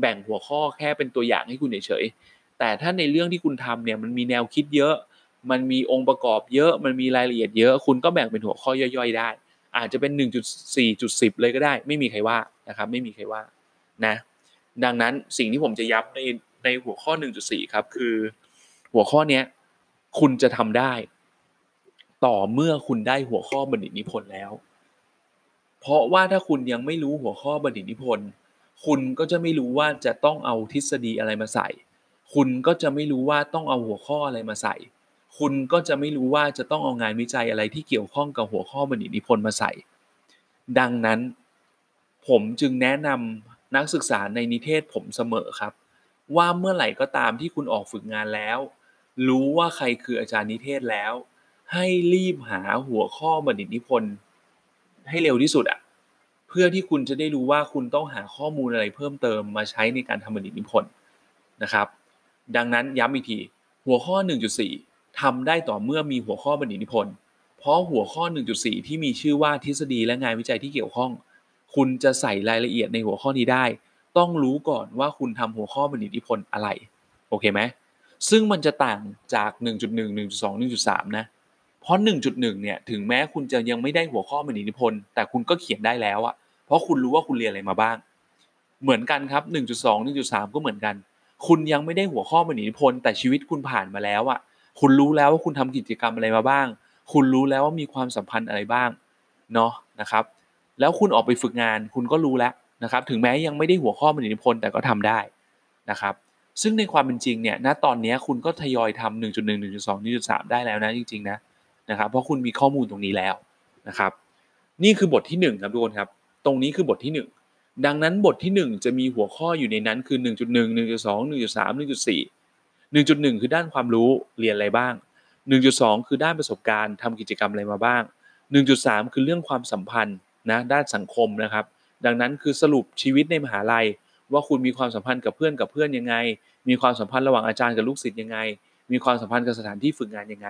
แบ่งหัวข้อแค่เป็นตัวอย่างให้คุณเฉยๆแต่ถ้าในเรื่องที่คุณทำเนี่ยมันมีแนวคิดเยอะ มันมีองค์ประกอบเยอะ มันมีรายละเอียดเยอะ คุณก็แบ่งเป็นหัวข้อย่อยๆได้ อาจจะเป็น 1.4.10 เลยก็ได้ ไม่มีใครว่านะครับ ไม่มีใครว่านะ ดังนั้นสิ่งที่ผมจะย้ำในในหัวข้อ 1.4 ครับ คือ หัวข้อเนี้ยคุณจะทำได้ ต่อเมื่อคุณได้หัวข้อบัณฑิตนิพนธ์แล้ว เพราะว่าถ้าคุณยังไม่รู้หัวข้อบัณฑิตนิพนธ์คุณก็จะไม่รู้ว่าจะต้องเอาทฤษฎีอะไรมาใส่ คุณก็จะไม่รู้ว่าต้องเอาหัวข้ออะไรมาใส่ คุณก็จะไม่รู้ว่าจะต้องเอางานวิจัยอะไรที่เกี่ยวข้องกับหัวข้อบัณฑิตนิพนธ์มาใส่ ดังนั้น ผมจึงแนะนำนักศึกษาในนิเทศผมเสมอครับ ว่าเมื่อไหร่ก็ตามที่คุณออกฝึกงานแล้ว รู้ว่าใครคืออาจารย์นิเทศแล้ว ให้รีบหาหัวข้อบัณฑิตนิพนธ์ให้เร็วที่สุดอะเพื่อที่คุณจะได้รู้ว่าคุณต้องหาข้อมูลอะไรเพิ่มเติมมาใช้ในการทำบัณฑิตนิพนธ์นะครับ ดังนั้นย้ำอีกทีหัวข้อ 1.4ทำได้ต่อเมื่อมีหัวข้อบัณฑิตนิพนธ์เพราะหัวข้อ 1.4 ที่มีชื่อว่าทฤษฎีและงานวิจัยที่เกี่ยวข้อง คุณจะใส่รายละเอียดในหัวข้อนี้ได้ ต้องรู้ก่อนว่าคุณทำหัวข้อบัณฑิตนิพนธ์อะไร โอเคไหมซึ่งมันจะต่างจาก 1.1 1.2 1.3 นะ เพราะ 1.1 เนี่ยถึงแม้คุณจะยังไม่ได้หัวข้อบัณฑิตนิพนธ์แต่คุณก็เขียนได้แล้วอะเพราะคุณรู้ว่าคุณเรียนอะไรมาบ้าง เหมือนกันครับ 1.2 1.3 ก็เหมือนกัน คุณยังไม่ได้หัวข้อบัณฑิตนิพนธ์แต่ชีวิตคุณผ่านมาแล้วอะคุณรู้แล้วว่าคุณทำกิจกรรมอะไรมาบ้าง คุณรู้แล้วว่ามีความสัมพันธ์อะไรบ้างเนาะนะครับ แล้วคุณออกไปฝึกงานคุณก็รู้แล้วนะครับ ถึงแม้ยังไม่ได้หัวข้อบัณฑิตนิพนธ์แต่ก็ทำได้นะครับซึ่งในความเป็นจริงเนี่ย ณ ตอนนี้คุณก็ทยอยทำ1.1 1.2 1.3 ได้แล้วนะจริงๆนะ นะครับ เพราะคุณมีข้อมูลตรงนี้แล้วนะครับ นี่คือบทที่ 1 ครับทุกคนครับ ตรงนี้คือบทที่ 1 ดังนั้นบทที่ 1 จะมีหัวข้ออยู่ในนั้นคือ 1.1 1.2 1.3 1.4 1.1 คือด้านความรู้เรียนอะไรบ้าง 1.2 คือด้านประสบการณ์ทำกิจกรรมอะไรมาบ้าง 1.3 คือเรื่องความสัมพันธ์นะด้านสังคมนะครับ ดังนั้นคือสรุปชีวิตในมหาลัย ว่าคุณมีความสัมพันธ์กับเพื่อนกับเพื่อนยังไง มีความสัมพันธ์ระหว่างอาจารย์กับลูกศิษย์ยังไง มีความสัมพันธ์กับสถานที่ฝึกงานยังไง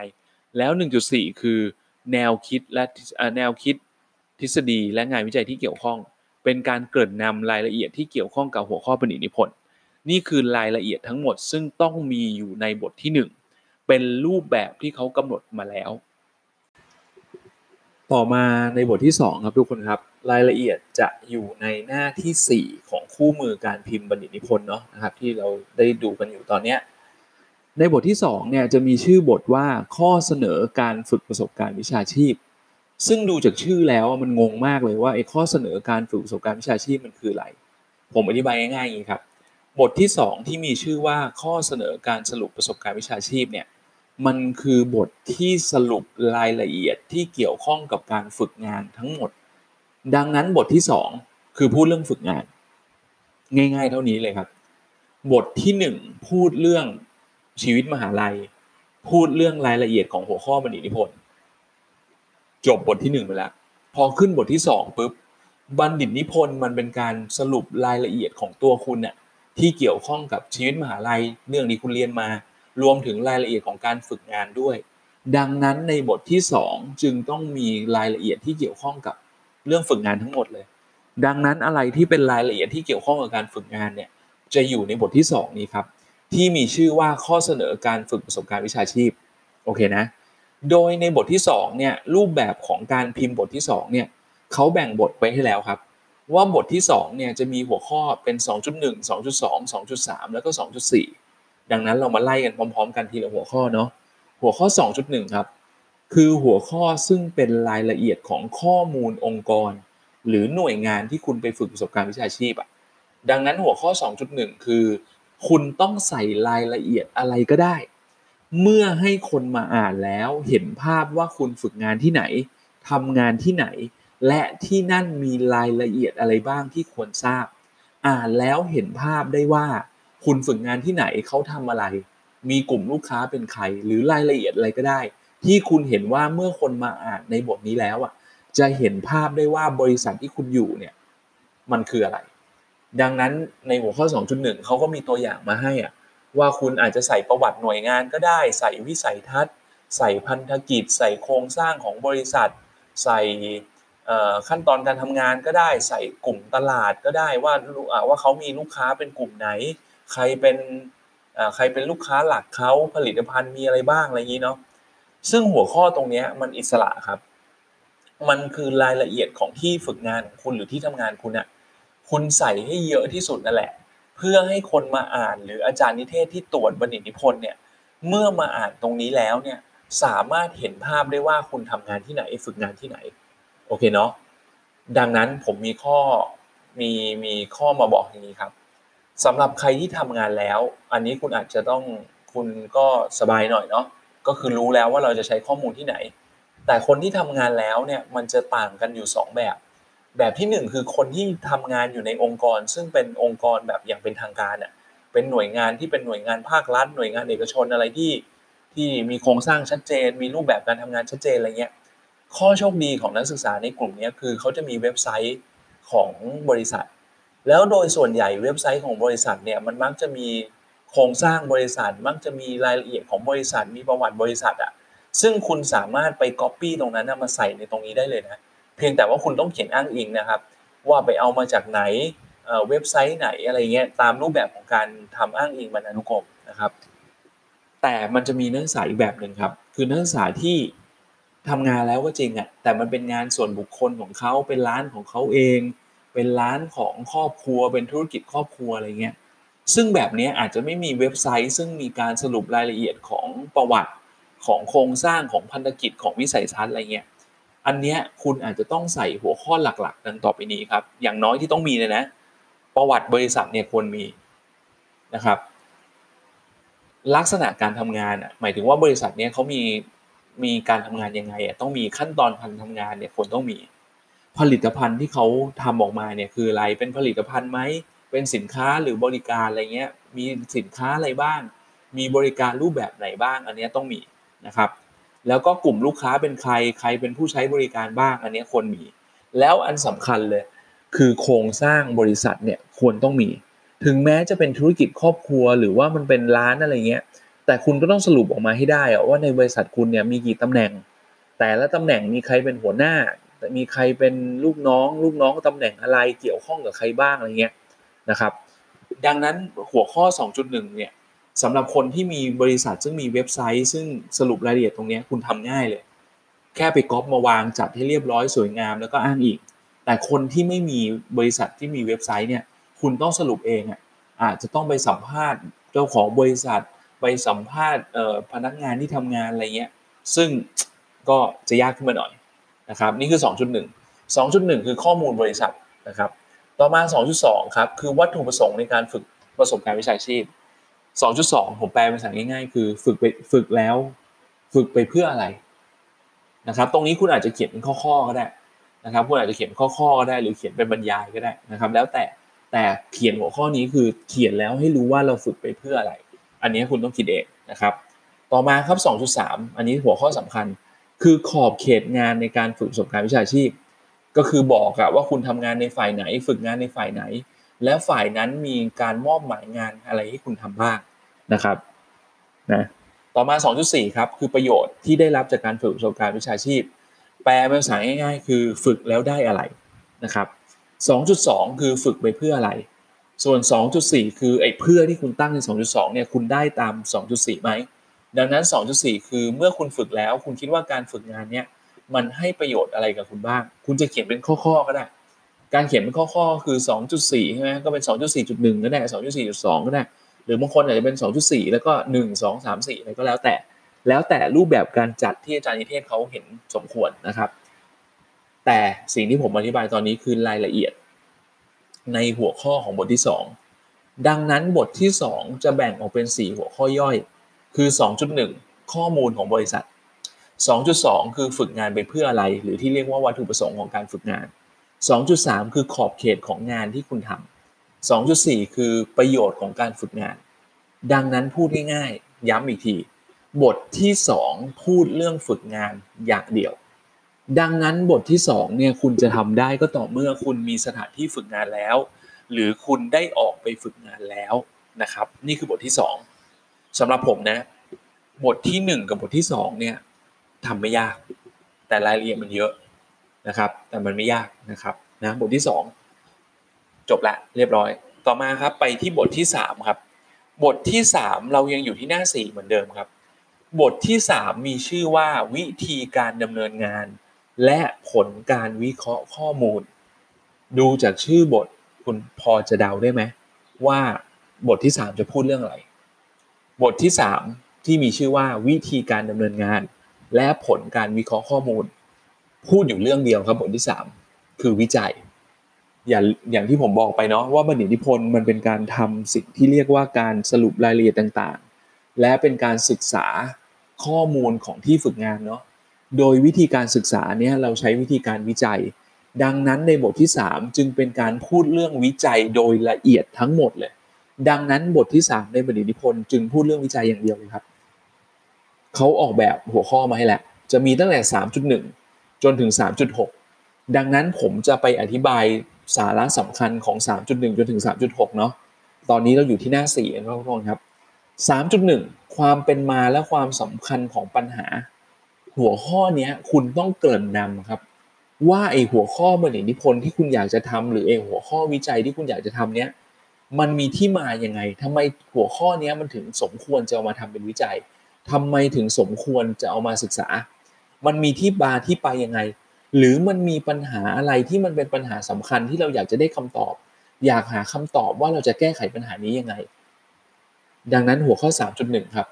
แล้ว 1.4 คือแนวคิดและแนวคิดทฤษฎีและงานวิจัยที่เกี่ยวข้อง เป็นการเกริ่นนำรายละเอียดที่เกี่ยวข้องกับหัวข้อบัณฑิตนิพนธ์นี่คือรายละเอียดทั้งหมดซึ่งต้องมีอยู่ในบทที่ 1 เป็นรูปแบบที่เขากำหนดมาแล้ว ต่อมาในบทที่ 2 ครับทุกคนครับ รายละเอียดจะอยู่ในหน้าที่ 4 ของคู่มือการพิมพ์บัณฑิตนิพนธ์เนาะนะครับที่เราได้ดูกันอยู่ตอนเนี้ย ในบทที่2เนี่ยจะมีชื่อบทว่าข้อเสนอการฝึกประสบการณ์วิชาชีพ ซึ่งดูจากชื่อแล้วมันงงมากเลยว่าไอ้ข้อเสนอการฝึกประสบการณ์วิชาชีพมันคืออะไร ผมอธิบายง่ายๆอย่างนี้ครับ บทที่ 2 ที่มีชื่อว่าข้อเสนอการสรุปประสบการณ์วิชาชีพเนี่ยมันคือบทที่สรุปรายละเอียดที่เกี่ยวข้องกับการฝึกงานทั้งหมด ดังนั้นบทที่ 2 คือพูดเรื่องฝึกงาน ง่าย ๆ เท่านี้เลยครับ บทที่ 1 พูดเรื่อง ชีวิตมหาลัย พูดเรื่องรายละเอียดของหัวข้อบัณฑิตนิพนธ์จบบทที่1ไปแล้ว พอขึ้นบทที่2ปุ๊บบัณฑิตนิพนธ์มันเป็นการสรุปรายละเอียดของตัวคุณเนี่ยที่เกี่ยวข้องกับชีวิตมหาลัยเรื่องที่คุณเรียนมา รวมถึงรายละเอียดของการฝึกงานด้วย ดังนั้นในบทที่ 2 จึงต้องมีรายละเอียดที่เกี่ยวข้องกับเรื่องฝึกงานทั้งหมดเลย ดังนั้นอะไรที่เป็นรายละเอียดที่เกี่ยวข้องกับการฝึกงานเนี่ยจะอยู่ในบทที่ 2 นี้ครับ ที่มีชื่อว่าข้อเสนอการฝึกประสบการณ์วิชาชีพโอเคนะ โดยในบทที่2เนี่ยรูปแบบของการพิมพ์บทที่2เนี่ยเขาแบ่งบทไว้ให้แล้วครับ ว่าบทที่2เนี่ยจะมีหัวข้อเป็น 2.1 2.2 2.3 แล้วก็ 2.4 ดังนั้นเรามาไล่กันพร้อม ๆ กันทีละหัวข้อเนาะหัวข้อ 2.1 ครับ คือหัวข้อซึ่งเป็นรายละเอียดของข้อมูลองค์กร หรือหน่วยงานที่คุณไปฝึกประสบการณ์วิชาชีพอะดังนั้นหัวข้อ 2.1 คือ คุณต้องใส่รายละเอียดอะไรก็ได้ เมื่อให้คนมาอ่านแล้วเห็นภาพว่าคุณฝึกงานที่ไหนทำงานที่ไหน และที่นั่นมีรายละเอียดอะไรบ้างที่ควรทราบ อ่านแล้วเห็นภาพได้ว่า คุณฝึกงานที่ไหนเขาทำอะไร มีกลุ่มลูกค้าเป็นใคร หรือรายละเอียดอะไรก็ได้ ที่คุณเห็นว่าเมื่อคนมาอ่านในบทนี้แล้วอะจะเห็นภาพได้ว่าบริษัทที่คุณอยู่เนี่ยมันคืออะไร ดังนั้นในหัวข้อ 2.1เขาก็มีตัวอย่างมาให้อะว่าคุณอาจจะใส่ประวัติหน่วยงานก็ได้ ใส่วิสัยทัศน์ ใส่พันธกิจ ใส่โครงสร้างของบริษัท ใส่ขั้นตอนการทำงานก็ได้ ใส่กลุ่มตลาดก็ได้ว่าว่าเขามีลูกค้าเป็นกลุ่มไหน ใครเป็นใครเป็นลูกค้าหลักเขาผลิตภัณฑ์มีอะไรบ้างอะไรอย่างนี้เนาะซึ่งหัวข้อตรงนี้มันอิสระครับ มันคือรายละเอียดของที่ฝึกงานของคุณหรือที่ทำงานคุณอะ คุณใส่ให้เยอะที่สุดนั่นแหละ เพื่อให้คนมาอ่านหรืออาจารย์นิเทศที่ตรวจบัณฑิตนิพนธ์เนี่ยเมื่อมาอ่านตรงนี้แล้วเนี่ยสามารถเห็นภาพได้ว่าคุณทำงานที่ไหนฝึกงานที่ไหนโอเคเนาะดังนั้นผมมีข้อมีมีข้อมาบอกอย่างนี้ครับสำหรับใครที่ทำงานแล้ว อันนี้คุณอาจจะต้องคุณก็สบายหน่อยเนาะก็คือรู้แล้วว่าเราจะใช้ข้อมูลที่ไหน แต่คนที่ทำงานแล้วเนี่ยมันจะต่างกันอยู่ 2 แบบ แบบที่1คือคนที่ทำงานอยู่ในองค์กร ซึ่งเป็นองค์กรแบบอย่างเป็นทางการอะเป็นหน่วยงานที่เป็นหน่วยงานภาครัฐ หน่วยงานเอกชนอะไรที่ที่มีโครงสร้างชัดเจน มีรูปแบบการทำงานชัดเจนอะไรเงี้ยข้อโชคดีของนักศึกษาในกลุ่มนี้คือเขาจะมีเว็บไซต์ของบริษัท แล้วโดยส่วนใหญ่เว็บไซต์ของบริษัทเนี่ยมันมักจะมีโครงสร้างบริษัท มักจะมีรายละเอียดของบริษัท มีประวัติบริษัทอะซึ่งคุณสามารถไปก๊อปปี้ตรงนั้นมาใส่ในตรงนี้ได้เลยนะ เพียงแต่ว่าคุณต้องเขียนอ้างอิงนะครับ ว่าไปเอามาจากไหนเว็บไซต์ไหนอะไรเงี้ยตามรูปแบบของการทำอ้างอิงบรรณานุกรมนะครับ แต่มันจะมีนักศึกษาอีกแบบหนึ่งครับ คือนักศึกษาที่ทำงานแล้วก็จริงอะแต่มันเป็นงานส่วนบุคคลของเขาเป็นร้านของเขาเอง เป็นร้านของครอบครัว เป็นธุรกิจครอบครัวอะไรเงี้ยซึ่งแบบนี้อาจจะไม่มีเว็บไซต์ ซึ่งมีการสรุปรายละเอียดของประวัติของโครงสร้างของพันธกิจของวิสัยทัศน์อะไรเงี้ย อันนี้คุณอาจจะต้องใส่หัวข้อหลักๆ ดังต่อไปนี้ครับ อย่างน้อยที่ต้องมีเลยนะ ประวัติบริษัทเนี่ยควรมีนะครับ ลักษณะการทำงานอะหมายถึงว่าบริษัทเนี้ยเขามีมีการทำงานยังไงอะต้องมีขั้นตอนการทำงานเนี่ยควรต้องมี ผลิตภัณฑ์ที่เขาทำออกมาเนี่ยคืออะไรเป็นผลิตภัณฑ์ไหมเป็นสินค้าหรือบริการอะไรเงี้ยมีสินค้าอะไรบ้าง มีบริการรูปแบบไหนบ้าง อันนี้ต้องมีนะครับ แล้วก็กลุ่มลูกค้าเป็นใครใครเป็นผู้ใช้บริการบ้างอันนี้ควรมี แล้วอันสำคัญเลย คือโครงสร้างบริษัทเนี่ยควรต้องมี ถึงแม้จะเป็นธุรกิจครอบครัวหรือว่ามันเป็นร้านอะไรเงี้ยแต่คุณก็ต้องสรุปออกมาให้ได้ว่าในบริษัทคุณเนี่ยมีกี่ตำแหน่ง แต่ละตำแหน่งมีใครเป็นหัวหน้ามีใครเป็นลูกน้อง ลูกน้องตำแหน่งอะไรเกี่ยวข้องกับใครบ้างอะไรเงี้ยนะครับ ดังนั้นหัวข้อ 2.1 เนี่ย สำหรับคนที่มีบริษัทซึ่งมีเว็บไซต์ ซึ่งสรุปรายละเอียดตรงนี้คุณทำง่ายเลย แค่ไปก๊อปมาวางจัดให้เรียบร้อยสวยงามแล้วก็อ้างอีก แต่คนที่ไม่มีบริษัทที่มีเว็บไซต์เนี่ยคุณต้องสรุปเองอะอาจจะต้องไปสัมภาษณ์เจ้าของบริษัทไปสัมภาษณ์พนักงานที่ทำงานอะไรเงี้ยซึ่งก็จะยากขึ้นมาหน่อยนะครับนี่คือ 2.1 2.1 คือข้อมูลบริษัทนะครับต่อมา 2.2 ครับคือวัตถุประสงค์ในการฝึกประสบการณ์วิชาชีพ 2.2ผมแปลเป็นภาษาง่ายๆ คือฝึกไปฝึกแล้ว ฝึกไปเพื่ออะไรนะครับ ตรงนี้คุณอาจจะเขียนเป็นข้อๆก็ได้นะครับ คุณอาจจะเขียนข้อๆก็ได้ หรือเขียนเป็นบรรยายก็ได้นะครับ แล้วแต่แต่เขียนหัวข้อนี้คือเขียนแล้วให้รู้ว่าเราฝึกไปเพื่ออะไร อันนี้คุณต้องคิดเองนะครับ ต่อมาครับ 2.3 อันนี้หัวข้อสำคัญ คือขอบเขตงานในการฝึกประสบการณ์วิชาชีพ ก็คือบอกอะว่าคุณทำงานในฝ่ายไหน ฝึกงานในฝ่ายไหน แล้วฝ่ายนั้นมีการมอบหมายงานอะไรให้คุณทำบ้างนะครับนะต่อมา 2.4 ครับ คือประโยชน์ที่ได้รับจากการฝึกประสบการณ์วิชาชีพ แปลเป็นภาษาง่าย ๆ คือฝึกแล้วได้อะไรนะครับ 2.2 คือฝึกไปเพื่ออะไร ส่วน 2.4 คือไอ้เพื่อที่คุณตั้งใน 2.2 เนี่ยคุณได้ตาม 2.4 ไหม ดังนั้น 2.4 คือเมื่อคุณฝึกแล้ว คุณคิดว่าการฝึกงานเนี้ยมันให้ประโยชน์อะไรกับคุณบ้าง คุณจะเขียนเป็นข้อๆก็ได้ การเขียนเป็นข้อๆคือ 2.4ใช่ไหมก็เป็น 2.4.1 ก็ได้ 2.4.2 ก็ได้ หรือบางคนอาจจะเป็น 2.4 แล้วก็ 1 2 3 4อะไรก็แล้วแต่ แล้วแต่รูปแบบการจัดที่อาจารย์นิเทศเขาเห็นสมควรนะครับ แต่สิ่งที่ผมอธิบายตอนนี้คือรายละเอียด ในหัวข้อของบทที่ 2 ดังนั้นบทที่ 2 จะแบ่งออกเป็น 4 หัวข้อย่อย คือ 2.1 ข้อมูลของบริษัท 2.2 คือฝึกงานไปเพื่ออะไร หรือที่เรียกว่าวัตถุประสงค์ของการฝึกงาน 2.3 คือขอบเขตของงานที่คุณทำ2.4 คือประโยชน์ของการฝึกงาน ดังนั้นพูดง่ายๆ ย้ำอีกที บทที่ 2 พูดเรื่องฝึกงานอย่างเดียว ดังนั้นบทที่2เนี่ยคุณจะทำได้ก็ต่อเมื่อคุณมีสถานที่ฝึกงานแล้ว หรือคุณได้ออกไปฝึกงานแล้วนะครับ นี่คือบทที่ 2สำหรับผมนะ บทที่ 1 กับบทที่2เนี่ยทำไม่ยาก แต่รายละเอียดมันเยอะ นะครับ แต่มันไม่ยากนะครับนะบทที่ 2 จบละเรียบร้อย ต่อมาครับไปที่บทที่3ครับบทที่ 3 เรายังอยู่ที่หน้า 4 เหมือนเดิมครับ บทที่ 3 มีชื่อว่าวิธีการดำเนินงาน และผลการวิเคราะห์ข้อมูล ดูจากชื่อบทคุณพอจะเดาได้ไหมว่าบทที่ 3 จะพูดเรื่องอะไร บทที่ 3 ที่มีชื่อว่าวิธีการดำเนินงาน และผลการวิเคราะห์ข้อมูล พูดอยู่เรื่องเดียวครับบทที่3คือวิจัย อย่างอย่างที่ผมบอกไปเนาะว่าบัณฑิตนิพนธ์มันเป็นการทำสิ่งที่เรียกว่าการสรุปรายละเอียดต่างๆ และเป็นการศึกษาข้อมูลของที่ฝึกงานเนาะโดยวิธีการศึกษาเนี่ยเราใช้วิธีการวิจัย ดังนั้นในบทที่ 3 จึงเป็นการพูดเรื่องวิจัยโดยละเอียดทั้งหมดเลย ดังนั้นบทที่ 3 ในบัณฑิตนิพนธ์จึงพูดเรื่องวิจัยอย่างเดียวเลยครับเขาออกแบบหัวข้อมาให้แหล้วจะมีตั้งแต่ 3.1 จนถึง 3.6 ดังนั้นผมจะไปอธิบายสาระสำคัญของ 3.1 จนถึง 3.6 เนาะตอนนี้เราอยู่ที่หน้า4นะครับทุกคนครับ 3.1 ความเป็นมาและความสำคัญของปัญหา หัวข้อนี้คุณต้องเกริ่นนำครับ ว่าไอหัวข้อบริณิพนธ์ที่คุณอยากจะทำหรือไอหัวข้อวิจัยที่คุณอยากจะทำเนี้ยมันมีที่มาอย่างไงทำไมหัวข้อนี้มันถึงสมควรจะเอามาทำเป็นวิจัยทำไมถึงสมควรจะเอามาศึกษา มันมีที่มาที่ไปยังไง หรือมันมีปัญหาอะไรที่มันเป็นปัญหาสำคัญที่เราอยากจะได้คำตอบ อยากหาคำตอบว่าเราจะแก้ไขปัญหานี้ยังไง ดังนั้นหัวข้อ 3.1 ครับ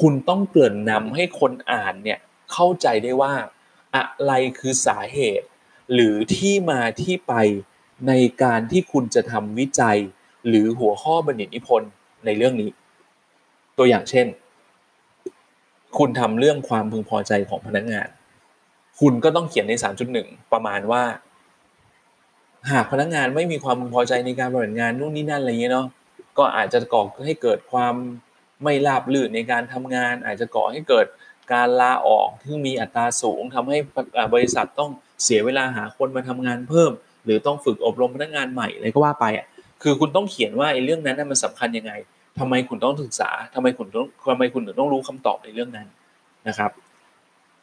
คุณต้องเกริ่นนำให้คนอ่านเนี่ยเข้าใจได้ว่า อะไรคือสาเหตุ หรือที่มาที่ไปในการที่คุณจะทำวิจัย หรือหัวข้อบัณฑิตนิพนธ์ในเรื่องนี้ ตัวอย่างเช่น คุณทำเรื่องความพึงพอใจของพนักงาน คุณก็ต้องเขียนใน 3.1 ประมาณว่า หากพนักงานไม่มีความพึงพอใจในการบริหารงานนู่นนี่นั่นอะไรเงี้ยเนาะก็อาจจะก่อให้เกิดความไม่ราบรื่นในการทำงาน อาจจะก่อให้เกิดการลาออกที่มีอัตราสูงทำให้บริษัทต้องเสียเวลาหาคนมาทำงานเพิ่ม หรือต้องฝึกอบรมพนักงานใหม่อะไรก็ว่าไปอะคือคุณต้องเขียนว่าไอ้เรื่องนั้นมันสำคัญยังไง ทำไมคุณต้องศึกษาทำไมคุณต้องทำไมคุณถึงต้องรู้คำตอบในเรื่องนั้นนะครับ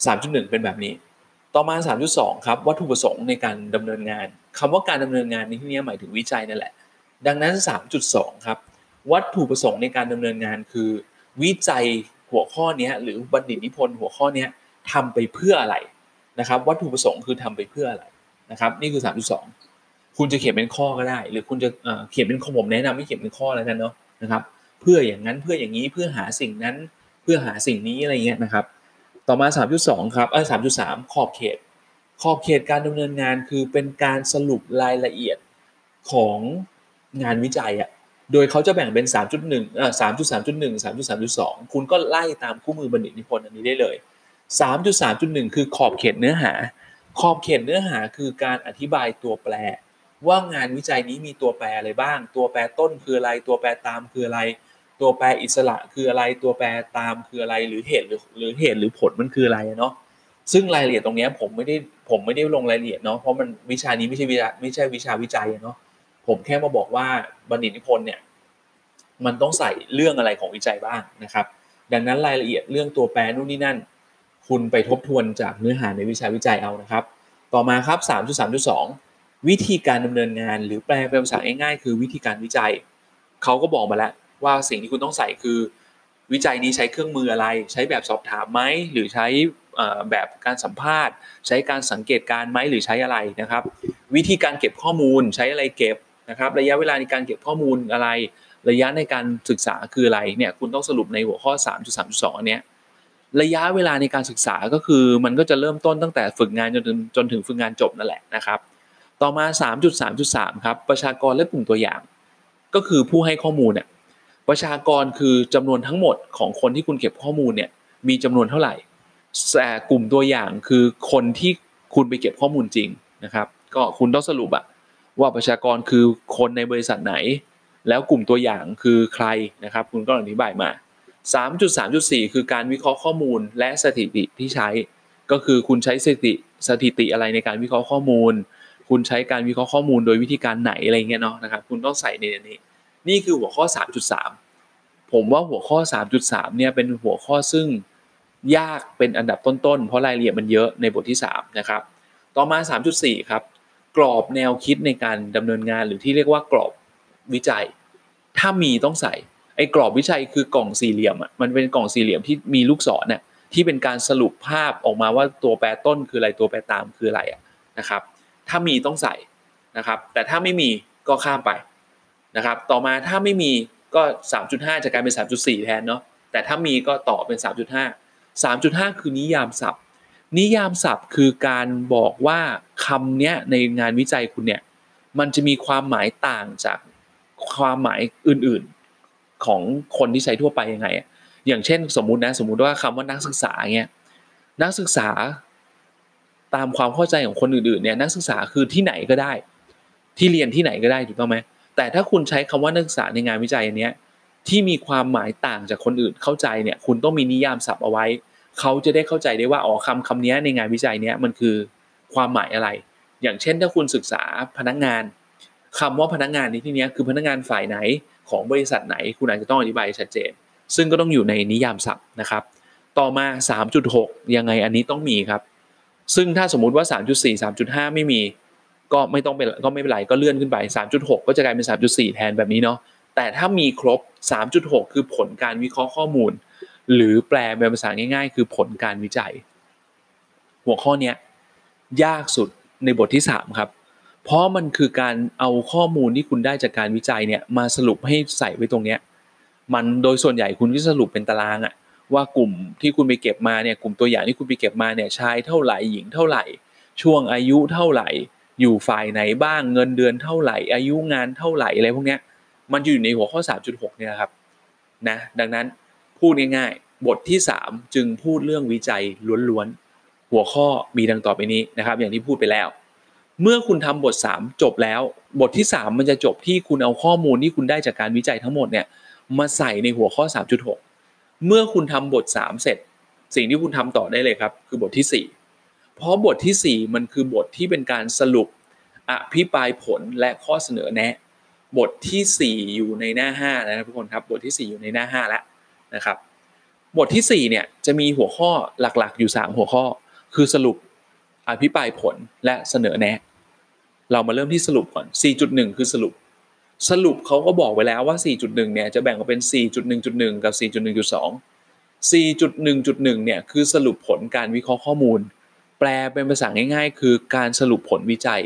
3.1 เป็นแบบนี้ ต่อมา 3.2 ครับวัตถุประสงค์ในการดำเนินงานคำว่าการดำเนินงานในที่นี้หมายถึงวิจัยนั่นแหละ ดังนั้น 3.2 ครับ วัตถุประสงค์ในการดำเนินงานคือ วิจัยหัวข้อนี้หรือบัณฑิตนิพนธ์หัวข้อนี้ทำไปเพื่ออะไรนะครับ วัตถุประสงค์คือทำไปเพื่ออะไรนะครับ นี่คือ 3.2 คุณจะเขียนเป็นข้อก็ได้ หรือคุณจะเขียนเป็นข้อผมแนะนำให้เขียนเป็นข้อแล้วกันเนาะนะครับ เพื่ออย่างนั้นเพื่ออย่างนี้เพื่อหาสิ่งนั้นเพื่อหาสิ่งนี้อะไรเงี้ยนะครับ ต่อมา 3.2 ครับเออ3.3 ขอบเขต ขอบเขตการดำเนินงานคือเป็นการสรุปรายละเอียดของงานวิจัยอะโดยเขาจะแบ่งเป็น 3.1เอ่อ3.3.1 3.3.2 คุณก็ไล่ตามคู่มือบัณฑิตนิพนธ์อันนี้ได้เลย 3.3.1 คือขอบเขตเนื้อหา ขอบเขตเนื้อหาคือการอธิบายตัวแปร ว่างานวิจัยนี้มีตัวแปรอะไรบ้าง ตัวแปรต้นคืออะไร ตัวแปรตามคืออะไร ตัวแปรอิสระคืออะไรตัวแปรตามคืออะไรหรือเหตุหรือหรือเหตุหรือผลมันคืออะไรเนาะซึ่งรายละเอียดตรงนี้ผมไม่ได้ผมไม่ได้ลงรายละเอียดเนาะเพราะมันวิชานี้ไม่ใช่วิชาไม่ใช่วิชาวิจัยเนาะผมแค่มาบอกว่าบัณฑิตนิพนธ์เนี่ยมันต้องใส่เรื่องอะไรของวิจัยบ้างนะครับ ดังนั้นรายละเอียดเรื่องตัวแปรนู่นนี่นั่น คุณไปทบทวนจากเนื้อหาในวิชาวิจัยเอานะครับ ต่อมาครับ 3.3.2 วิธีการดำเนินงาน หรือแปลเป็นภาษาง่ายๆ คือวิธีการวิจัยเขาก็บอกมาแล้ว ว่าสิ่งที่คุณต้องใส่คือ วิจัยนี้ใช้เครื่องมืออะไร ใช้แบบสอบถามไหมหรือใช้แบบการสัมภาษณ์ ใช้การสังเกตการไหมหรือใช้อะไรนะครับ วิธีการเก็บข้อมูลใช้อะไรเก็บนะครับ ระยะเวลาในการเก็บข้อมูลอะไร ระยะในการศึกษาคืออะไรเนี่ยคุณต้องสรุปในหัวข้อ 3.3.2อันเนี้ยระยะเวลาในการศึกษาก็คือมันก็จะเริ่มต้นตั้งแต่ฝึกงานจนถึงจนถึงฝึกงานจบนั่นแหละนะครับ ต่อมา 3.3.3 ครับประชากรและกลุ่มตัวอย่าง ก็คือผู้ให้ข้อมูลเนี่ย ประชากรคือจำนวนทั้งหมดของคนที่คุณเก็บข้อมูลเนี่ยมีจำนวนเท่าไหร่แต่กลุ่มตัวอย่างคือคนที่คุณไปเก็บข้อมูลจริงนะครับ ก็คุณต้องสรุปอะว่าประชากรคือคนในบริษัทไหน แล้วกลุ่มตัวอย่างคือใครนะครับ คุณก็อธิบายมา 3.3.4 คือการวิเคราะห์ข้อมูลและสถิติที่ใช้ ก็คือคุณใช้สถิติสถิติอะไรในการวิเคราะห์ข้อมูล คุณใช้การวิเคราะห์ข้อมูลโดยวิธีการไหนอะไรเงี้ยเนาะนะครับ คุณต้องใส่ในนี้ นี่คือหัวข้อ 3.3 ผมว่าหัวข้อ 3.3 เนี่ยเป็นหัวข้อซึ่งยากเป็นอันดับต้นๆ เพราะรายละเอียดมันเยอะในบทที่ 3 นะครับ ต่อมา 3.4 ครับ กรอบแนวคิดในการดำเนินงานหรือที่เรียกว่ากรอบวิจัย ถ้ามีต้องใส่ ไอ้กรอบวิจัยคือกล่องสี่เหลี่ยมอะ มันเป็นกล่องสี่เหลี่ยมที่มีลูกศรเนี่ยที่เป็นการสรุปภาพออกมาว่าตัวแปรต้นคืออะไรตัวแปรตามคืออะไรอะนะครับ ถ้ามีต้องใส่นะครับ แต่ถ้าไม่มีก็ข้ามไป นะครับต่อมาถ้าไม่มีก็ 3.5 จะกลายเป็น 3.4 แทนเนาะแต่ถ้ามีก็ต่อเป็น 3.5 3.5 คือนิยามศัพท์ นิยามศัพท์คือการบอกว่าคำเนี้ยในงานวิจัยคุณเนี่ยมันจะมีความหมายต่างจากความหมายอื่นๆของคนที่ใช้ทั่วไปยังไง อย่างเช่นสมมุตินะสมมุติว่าคำว่านักศึกษาเงี้ยนักศึกษาตามความเข้าใจของคนอื่นๆเนี่ยนักศึกษาคือที่ไหนก็ได้ ที่เรียนที่ไหนก็ได้ถูกต้องไหม แต่ถ้าคุณใช้คำว่านักศึกษาในงานวิจัยอันนี้ที่มีความหมายต่างจากคนอื่นเข้าใจเนี่ย คุณต้องมีนิยามศัพท์เอาไว้ เขาจะได้เข้าใจได้ว่าอ๋อคำคำนี้ในงานวิจัยเนี้ยมันคือความหมายอะไร อย่างเช่นถ้าคุณศึกษาพนักงานคำว่าพนักงานในที่นี้คือพนักงานฝ่ายไหนของบริษัทไหน คุณอาจจะต้องอธิบายชัดเจน ซึ่งก็ต้องอยู่ในนิยามศัพท์นะครับ ต่อมา 3.6 ยังไงอันนี้ต้องมีครับ ซึ่งถ้าสมมุติว่า 3.4 3.5 ไม่มี ก็ไม่ต้องเป็นก็ไม่เป็นไรก็เลื่อนขึ้นไป 3.6 ก็จะกลายเป็น 3.4 แทนแบบนี้เนาะแต่ถ้ามีครบ 3.6 คือผลการวิเคราะห์ข้อมูล หรือแปลเป็นภาษาง่าย ๆ คือผลการวิจัย หัวข้อนี้ยากสุดในบทที่ 3 ครับ เพราะมันคือการเอาข้อมูลที่คุณได้จากการวิจัยเนี่ยมาสรุปให้ใส่ไว้ตรงเนี้ยมันโดยส่วนใหญ่คุณก็สรุปเป็นตารางอะว่ากลุ่มที่คุณไปเก็บมาเนี่ยกลุ่มตัวอย่างที่คุณไปเก็บมาเนี่ยชายเท่าไหร่หญิงเท่าไหร่ ช่วงอายุเท่าไหร่ อยู่ฝ่ายไหนบ้างเงินเดือนเท่าไหร่ อายุงานเท่าไหร่อะไรพวกเนี้ยมันอยู่ในหัวข้อ 3.6 เนี่ยครับนะดังนั้นพูดง่ายๆ บทที่ 3 จึงพูดเรื่องวิจัยล้วนๆ หัวข้อมีดังต่อไปนี้นะครับ อย่างที่พูดไปแล้ว เมื่อคุณทำบท 3 จบแล้ว บทที่ 3 มันจะจบที่คุณเอาข้อมูลที่คุณได้จากการวิจัยทั้งหมดเนี่ยมาใส่ในหัวข้อ 3.6 เมื่อคุณทำบท 3 เสร็จ สิ่งที่คุณทำต่อได้เลยครับ คือบทที่ 4 เพราะบทที่ 4 มันคือบทที่เป็นการสรุปอภิปรายผลและข้อเสนอแนะ บทที่ 4 อยู่ในหน้า5นะครับทุกคนครับบทที่ 4 อยู่ในหน้า5แล้วนะครับ บทที่4เนี่ยจะมีหัวข้อหลักๆอยู่ 3 หัวข้อ คือสรุปอภิปรายผลและเสนอแนะ เรามาเริ่มที่สรุปก่อน 4.1 คือสรุป สรุปเขาก็บอกไว้แล้วว่า 4.1 เนี่ยจะแบ่งออกเป็น 4.1.1 กับ 4.1.2 4.1.1 เนี่ยคือสรุปผลการวิเคราะห์ข้อมูล แปลเป็นภาษาง่าย ๆ คือการสรุปผลวิจัย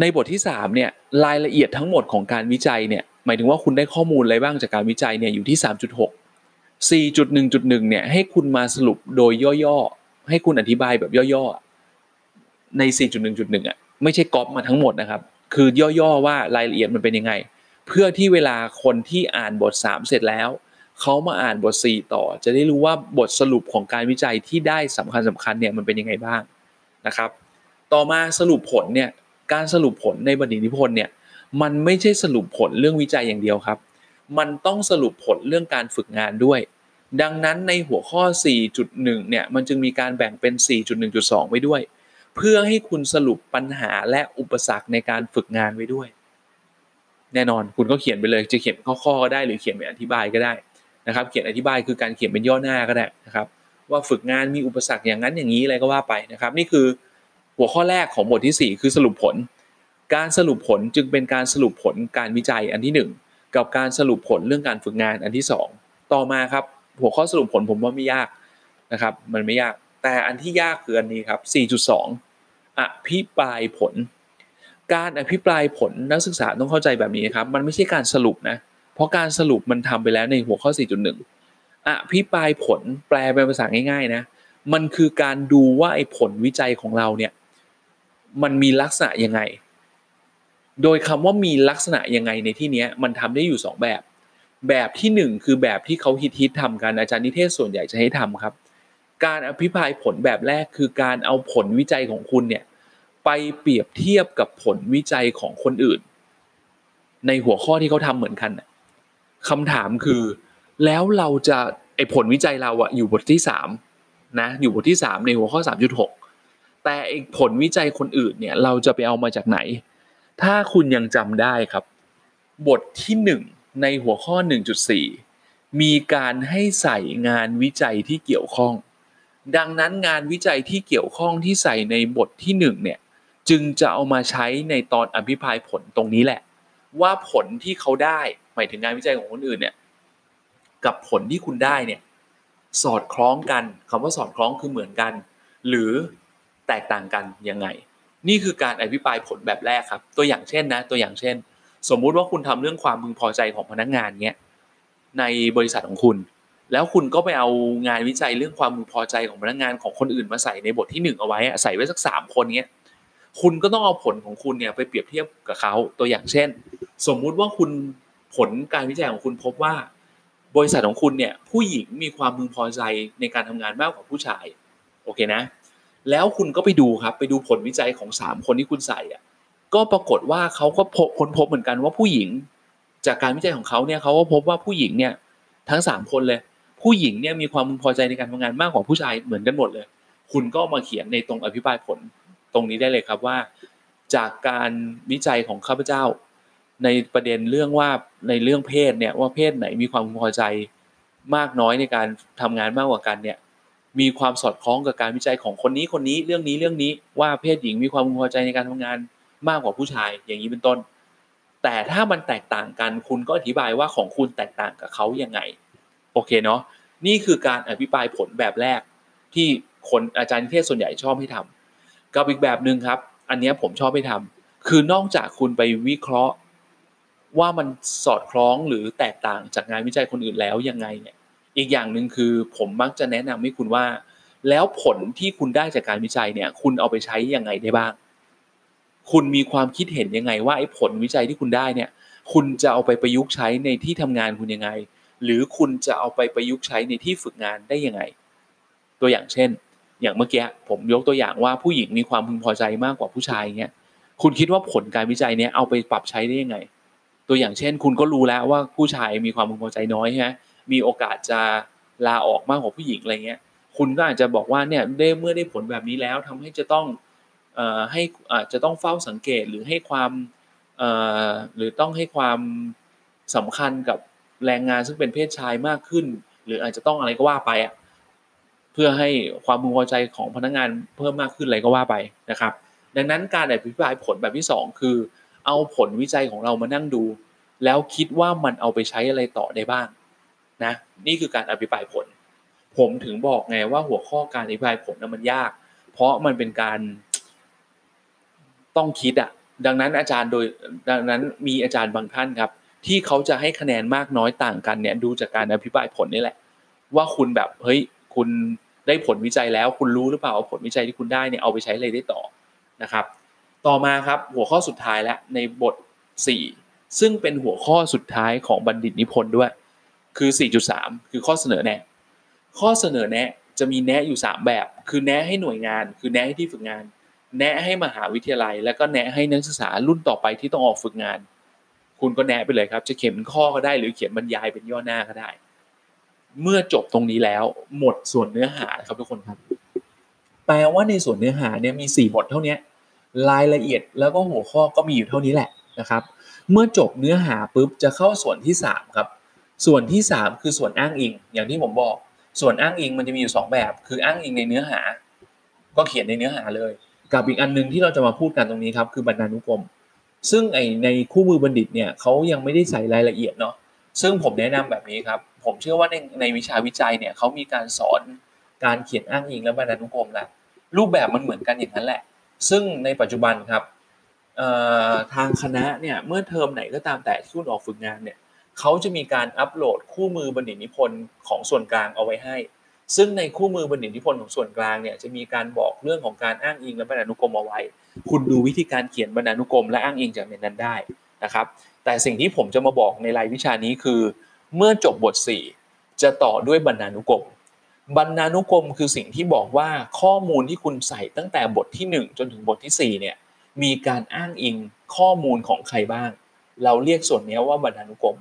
ในบทที่3เนี่ยรายละเอียดทั้งหมดของการวิจัยเนี่ยหมายถึงว่าคุณได้ข้อมูลอะไรบ้างจากการวิจัยเนี่ยอยู่ที่ 3.6 4.1.1เนี่ยให้คุณมาสรุปโดยย่อๆให้คุณอธิบายแบบย่อๆใน 4.1.1อะไม่ใช่ก๊อปมาทั้งหมดนะครับ คือย่อๆว่ารายละเอียดมันเป็นยังไง เพื่อที่เวลาคนที่อ่านบท 3 เสร็จแล้ว เขามาอ่านบท 4 ต่อ จะได้รู้ว่าบทสรุปของการวิจัยที่ได้สำคัญสำคัญเนี่ยมันเป็นยังไงบ้างนะครับ ต่อมาสรุปผลเนี่ยการสรุปผลในบัณฑิตนิพนธ์เนี่ยมันไม่ใช่สรุปผลเรื่องวิจัยอย่างเดียวครับ มันต้องสรุปผลเรื่องการฝึกงานด้วย ดังนั้นในหัวข้อ 4.1 เนี่ยมันจึงมีการแบ่งเป็น 4.1.2 ไว้ด้วย เพื่อให้คุณสรุปปัญหาและอุปสรรคในการฝึกงานไว้ด้วย แน่นอนคุณก็เขียนไปเลยจะเขียนข้อๆก็ได้หรือเขียนเป็นอธิบายก็ได้ นะครับ เขียนอธิบายคือการเขียนเป็นย่อหน้าก็ได้นะครับ ว่าฝึกงานมีอุปสรรคอย่างนั้นอย่างนี้อะไรก็ว่าไปนะครับ นี่คือหัวข้อแรกของบทที่ 4 คือสรุปผล การสรุปผลจึงเป็นการสรุปผลการวิจัยอันที่ 1 กับการสรุปผลเรื่องการฝึกงานอันที่ 2 ต่อมาครับ หัวข้อสรุปผลผมว่าไม่ยากนะครับ มันไม่ยากแต่อันที่ยากคืออันนี้ครับ 4.2 อภิปรายผล การอภิปรายผลนักศึกษาต้องเข้าใจแบบนี้ครับ มันไม่ใช่การสรุปนะ เพราะการสรุปมันทำไปแล้วในหัวข้อ 4.1 อภิปรายผลแปลเป็นภาษาง่าย ๆ นะ มันคือการดูว่าไอ้ผลวิจัยของเราเนี่ย มันมีลักษณะยังไง โดยคำว่ามีลักษณะยังไงในที่นี้มันทำได้อยู่ 2 แบบ แบบที่ 1 คือแบบที่เขาฮิตฮิตทำกันอาจารย์นิเทศส่วนใหญ่จะให้ทำครับ การอภิปรายผลแบบแรกคือการเอาผลวิจัยของคุณเนี่ยไปเปรียบเทียบกับผลวิจัยของคนอื่น ในหัวข้อที่เขาทำเหมือนกัน คำถามคือ แล้วเราจะไอผลวิจัยเราอะอยู่บทที่สามนะอยู่บทที่สามในหัวข้อสามจุดหกแต่ไอผลวิจัยคนอื่นเนี่ย เราจะไปเอามาจากไหน ถ้าคุณยังจำได้ครับ บทที่หนึ่งในหัวข้อ1.4มีการให้ใส่งานวิจัยที่เกี่ยวข้อง ดังนั้นงานวิจัยที่เกี่ยวข้องที่ใส่ในบทที่1เนี่ยจึงจะเอามาใช้ในตอนอภิปรายผลตรงนี้แหละ ว่าผลที่เขาได้ หมายถึงงานวิจัยของคนอื่นเนี่ยกับผลที่คุณได้เนี่ยสอดคล้องกันคำว่าสอดคล้องคือเหมือนกัน หรือแตกต่างกันยังไง นี่คือการอภิปรายผลแบบแรกครับ ตัวอย่างเช่นนะ ตัวอย่างเช่น สมมุติว่าคุณทำเรื่องความพึงพอใจของพนักงานเนี้ยในบริษัทของคุณ แล้วคุณก็ไปเอางานวิจัยเรื่องความพึงพอใจของพนักงานของคนอื่นมาใส่ในบทที่1เอาไว้ใส่ไว้สักสามคนเนี้ยคุณก็ต้องเอาผลของคุณเนี่ยไปเปรียบเทียบกับเขาตัวอย่างเช่น สมมุติว่าคุณ ผลการวิจัยของคุณพบว่า บริษัทของคุณเนี่ยผู้หญิงมีความพึงพอใจในการทำงานมากกว่าผู้ชายโอเคนะ แล้วคุณก็ไปดูครับไปดูผลวิจัยของ 3 คนที่คุณใส่อะก็ปรากฏว่าเขาก็พบค้นพบเหมือนกันว่าผู้หญิง จากการวิจัยของเขาเนี่ยเขาก็พบว่าผู้หญิงเนี่ยทั้ง 3 คนเลย ผู้หญิงเนี่ยมีความพึงพอใจในการทำงานมากกว่าผู้ชายเหมือนกันหมดเลย คุณก็มาเขียนในตรงอภิปรายผลตรงนี้ได้เลยครับว่า จากการวิจัยของข้าพเจ้า ในประเด็นเรื่องว่าในเรื่องเพศเนี่ยว่าเพศไหนมีความพอใจมากน้อยในการทำงานมากกว่ากันเนี่ยมีความสอดคล้องกับการวิจัยของคนนี้คนนี้เรื่องนี้เรื่องนี้ว่าเพศหญิงมีความพอใจในการทำงานมากกว่าผู้ชายอย่างนี้เป็นต้น แต่ถ้ามันแตกต่างกันคุณก็อธิบายว่าของคุณแตกต่างกับเขายังไงโอเคเนาะนี่คือการอภิปรายผลแบบแรกที่คนอาจารย์เทศส่วนใหญ่ชอบให้ทำกับอีกแบบหนึ่งครับ อันนี้ผมชอบไปทำคือนอกจากคุณไปวิเคราะห์ ว่ามันสอดคล้องหรือแตกต่างจากงานวิจัยคนอื่นแล้วยังไงเนี่ยอีกอย่างหนึ่งคือผมมักจะแนะนำให้คุณว่า แล้วผลที่คุณได้จากการวิจัยเนี่ย คุณเอาไปใช้ยังไงได้บ้าง คุณมีความคิดเห็นยังไงว่าไอ้ผลวิจัยที่คุณได้เนี่ย คุณจะเอาไปประยุกต์ใช้ในที่ทำงานคุณยังไง หรือคุณจะเอาไปประยุกต์ใช้ในที่ฝึกงานได้ยังไง ตัวอย่างเช่น อย่างเมื่อกี้ผมยกตัวอย่างว่าผู้หญิงมีความพึงพอใจมากกว่าผู้ชายเงี้ยคุณคิดว่าผลการวิจัยเนี้ยเอาไปปรับใช้ได้ยังไง ตัวอย่างเช่น คุณก็รู้แล้วว่าผู้ชายมีความพึงพอใจน้อยใช่ไหมมีโอกาสจะลาออกมากกว่าผู้หญิงอะไรเงี้ย คุณก็อาจจะบอกว่าเนี่ยได้เมื่อได้ผลแบบนี้แล้วทำให้จะต้องเอ่อให้อาจจะต้องเฝ้าสังเกตหรือให้ความเอ่อหรือต้องให้ความสำคัญกับแรงงานซึ่งเป็นเพศชายมากขึ้น หรืออาจจะต้องอะไรก็ว่าไปอะเพื่อให้ความพึงพอใจของพนักงานเพิ่มมากขึ้นอะไรก็ว่าไปนะครับ ดังนั้นการอภิปรายผลแบบที่ 2 คือ เอาผลวิจัยของเรามานั่งดู แล้วคิดว่ามันเอาไปใช้อะไรต่อได้บ้างนะนี่คือการอภิปรายผล ผมถึงบอกไงว่าหัวข้อการอภิปรายผลนั้นมันยาก เพราะมันเป็นการต้องคิดอะดังนั้นอาจารย์โดยดังนั้นมีอาจารย์บางท่านครับ ที่เขาจะให้คะแนนมากน้อยต่างกันเนี่ยดูจากการอภิปรายผลนี่แหละ ว่าคุณแบบเฮ้ยคุณได้ผลวิจัยแล้ว คุณรู้หรือเปล่าผลวิจัยที่คุณได้เนี่ยเอาไปใช้อะไรได้ต่อนะครับ ต่อมาครับหัวข้อสุดท้ายแล้วในบท 4 ซึ่งเป็นหัวข้อสุดท้ายของบัณฑิตนิพนธ์ด้วย คือ 4.3 คือข้อเสนอแนะข้อเสนอแนะจะมีแนะอยู่ 3 แบบ คือแนะให้หน่วยงาน คือแนะให้ที่ฝึกงาน แนะให้มหาวิทยาลัย แล้วก็แนะให้นักศึกษารุ่นต่อไปที่ต้องออกฝึกงาน คุณก็แนะไปเลยครับ จะเขียนเป็นข้อก็ได้หรือเขียนบรรยายเป็นย่อหน้าก็ได้ เมื่อจบตรงนี้แล้วหมดส่วนเนื้อหาครับทุกคนครับ แปลว่าในส่วนเนื้อหาเนี่ยมี 4 บทเท่านี้ รายละเอียดแล้วก็หัวข้อก็มีอยู่เท่านี้แหละนะครับ เมื่อจบเนื้อหาปุ๊บจะเข้าส่วนที่3ครับส่วนที่ 3 คือส่วนอ้างอิง อย่างที่ผมบอก ส่วนอ้างอิงมันจะมีอยู่ 2 แบบ คืออ้างอิงในเนื้อหา ก็เขียนในเนื้อหาเลย กับอีกอันนึงที่เราจะมาพูดกันตรงนี้ครับคือบรรณานุกรม ซึ่งไอในคู่มือบัณฑิตเนี่ยเขายังไม่ได้ใส่รายละเอียดเนาะซึ่งผมแนะนำแบบนี้ครับ ผมเชื่อว่าในในวิชาวิจัยเนี่ยเขามีการสอนการเขียนอ้างอิงและบรรณานุกรมแหละรูปแบบมันเหมือนกันอย่างนั้นแหละ ซึ่งในปัจจุบันครับทางคณะเนี่ยเมื่อเทอมไหนก็ตามแต่ที่คุณออกฝึกงานเนี่ยเขาจะมีการอัปโหลดคู่มือบัณฑิตนิพนธ์ของส่วนกลางเอาไว้ให้ ซึ่งในคู่มือบัณฑิตนิพนธ์ของส่วนกลางเนี่ยจะมีการบอกเรื่องของการอ้างอิงและบรรณานุกรมเอาไว้ คุณดูวิธีการเขียนบรรณานุกรมและอ้างอิงจากในนั้นได้นะครับแต่สิ่งที่ผมจะมาบอกในรายวิชานี้คือ เมื่อจบบท 4 จะต่อด้วยบรรณานุกรม บรรณานุกรมคือสิ่งที่บอกว่าข้อมูลที่คุณใส่ตั้งแต่บทที่ 1 จนถึงบทที่ 4 เนี่ยมีการอ้างอิงข้อมูลของใครบ้าง เราเรียกส่วนนี้ว่าบรรณานุกรม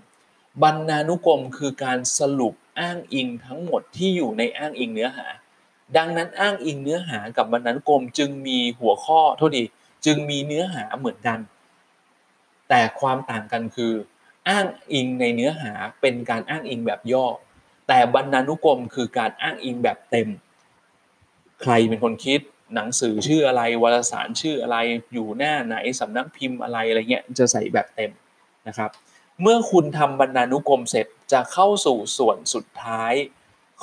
บรรณานุกรมคือการสรุปอ้างอิงทั้งหมดที่อยู่ในอ้างอิงเนื้อหา ดังนั้นอ้างอิงเนื้อหากับบรรณานุกรมจึงมีหัวข้อโทษดีจึงมีเนื้อหาเหมือนกัน แต่ความต่างกันคือ อ้างอิงในเนื้อหาเป็นการอ้างอิงแบบย่อ แต่บรรณานุกรมคือการอ้างอิงแบบเต็ม ใครเป็นคนคิดหนังสือชื่ออะไรวารสารชื่ออะไรอยู่หน้าไหนสำนักพิมพ์อะไรอะไรเงี้ยจะใส่แบบเต็มนะครับ เมื่อคุณทำบรรณานุกรมเสร็จจะเข้าสู่ส่วนสุดท้าย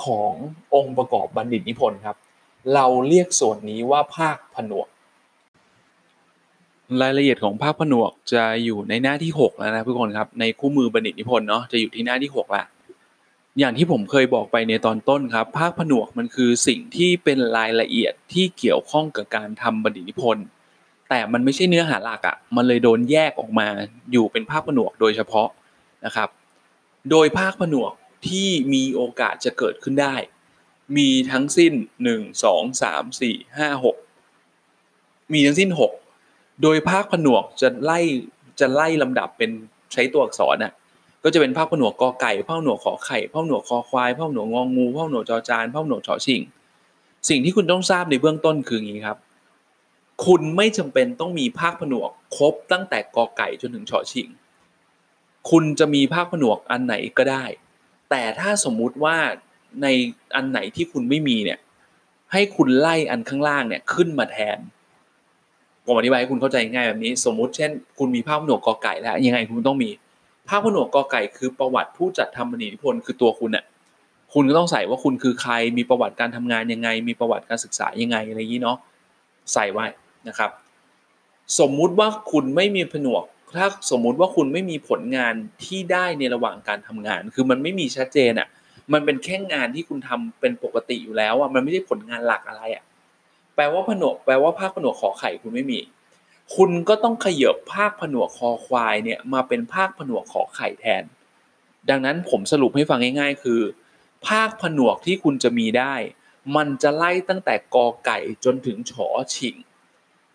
ขององค์ประกอบบัณฑิตนิพนธ์ครับ เราเรียกส่วนนี้ว่าภาคผนวก รายละเอียดของภาคผนวกจะอยู่ในหน้าที่ 6 แล้วนะทุกคนครับในคู่มือบัณฑิตนิพนธ์เนาะจะอยู่ที่หน้าที่6ละ อย่างที่ผมเคยบอกไปในตอนต้นครับ ภาคผนวกมันคือสิ่งที่เป็นรายละเอียดที่เกี่ยวข้องกับการทำบัณฑิตนิพนธ์แต่มันไม่ใช่เนื้อหาหลักอะ่ะมันเลยโดนแยกออกมาอยู่เป็นภาคผนวกโดยเฉพาะนะครับ โดยภาคผนวกที่มีโอกาสจะเกิดขึ้นได้ มีทั้งสิ้น 1 2 3 4 5 6 มีทั้งสิ้น 6 โดยภาคผนวกจะไล่จะไล่ลำดับเป็นใช้ตัวอักษรน่ะ ก็จะเป็นภาคผนวกกอไก่ภาคผนวกขอไข่ภาคผนวกคอควายภาคผนวกงองูภาคผนวกจอจานภาคผนวกชอชิง สิ่งที่คุณต้องทราบในเบื้องต้นคืออย่างนี้ครับ คุณไม่จำเป็นต้องมีภาคผนวกครบตั้งแต่กอไก่จนถึงชอชิง คุณจะมีภาคผนวกอันไหนก็ได้ แต่ถ้าสมมุติว่าในอันไหนที่คุณไม่มีเนี่ย ให้คุณไล่อันข้างล่างเนี่ยขึ้นมาแทนผมอธิบายให้คุณเข้าใจง่ายแบบนี้ สมมุติเช่น คุณมีภาคผนวกกอไก่แล้วยังไงคุณต้องมี ภาพผนวกกอไก่คือประวัติผู้จัดทำบัณฑิตพลคือตัวคุณน่ะคุณก็ต้องใส่ว่าคุณคือใครมีประวัติการทำงานยังไง มีประวัติการศึกษายังไงอะไรอย่างนี้เนาะใส่ไว้นะครับ สมมุติว่าคุณไม่มีผนวก ถ้าสมมุติว่าคุณไม่มีผลงานที่ได้ในระหว่างการทำงาน คือมันไม่มีชัดเจนอะมันเป็นแค่งานที่คุณทำเป็นปกติอยู่แล้วอะมันไม่ใช่ผลงานหลักอะไรอะแปลว่าผนวกแปลว่าภาคผนวกขอไข่คุณไม่มี คุณก็ต้องขยบภาคผนวกคอควายเนี่ยมาเป็นภาคผนวกขอไข่แทน ดังนั้นผมสรุปให้ฟังง่ายๆ คือ ภาคผนวกที่คุณจะมีได้ มันจะไล่ตั้งแต่กอไก่จนถึงฉอฉิง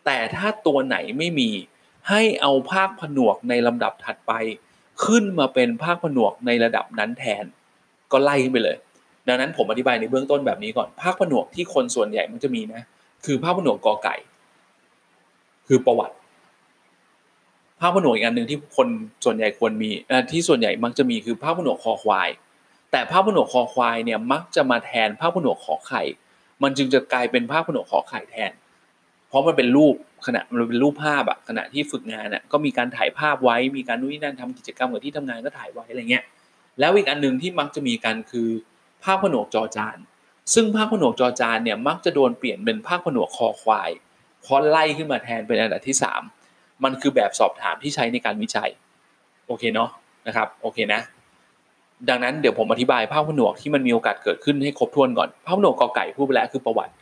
แต่ถ้าตัวไหนไม่มี ให้เอาภาคผนวกในลำดับถัดไป ขึ้นมาเป็นภาคผนวกในระดับนั้นแทน ก็ไล่ขึ้นไปเลย ดังนั้นผมอธิบายในเบื้องต้นแบบนี้ก่อน ภาคผนวกที่คนส่วนใหญ่มันจะมีนะ คือภาคผนวกกอไก่ คือประวัติภาพผนวกอีกอันหนึ่งที่คนส่วนใหญ่ควรมีที่ส่วนใหญ่มักจะมีคือภาพผนวกคอควาย แต่ภาพผนวกคอควายเนี่ยมักจะมาแทนภาพผนวกขอไข่ มันจึงจะกลายเป็นภาพผนวกขอไข่แทน เพราะมันเป็นรูปขณะมันเป็นรูปภาพอะขณะที่ฝึกงานอะก็มีการถ่ายภาพไว้มีการนู่นนี่นั่นทำกิจกรรมกับที่ทำงานก็ถ่ายไว้อะไรเงี้ยแล้วอีกอันหนึ่งที่มักจะมีกันคือภาพผนวกจอจาน ซึ่งภาพผนวกจอจานเนี่ยมักจะโดนเปลี่ยนเป็นภาพผนวกคอควาย พราะไล่ขึ้นมาแทนเป็นอันดับที่ 3 มันคือแบบสอบถามที่ใช้ในการวิจัย โอเคเนาะนะครับโอเคนะ ดังนั้นเดี๋ยวผมอธิบายภาพผนวกที่มันมีโอกาสเกิดขึ้นให้ครบถ้วนก่อนภาพผนวกกอไก่พูดไปแล้วคือประวัติ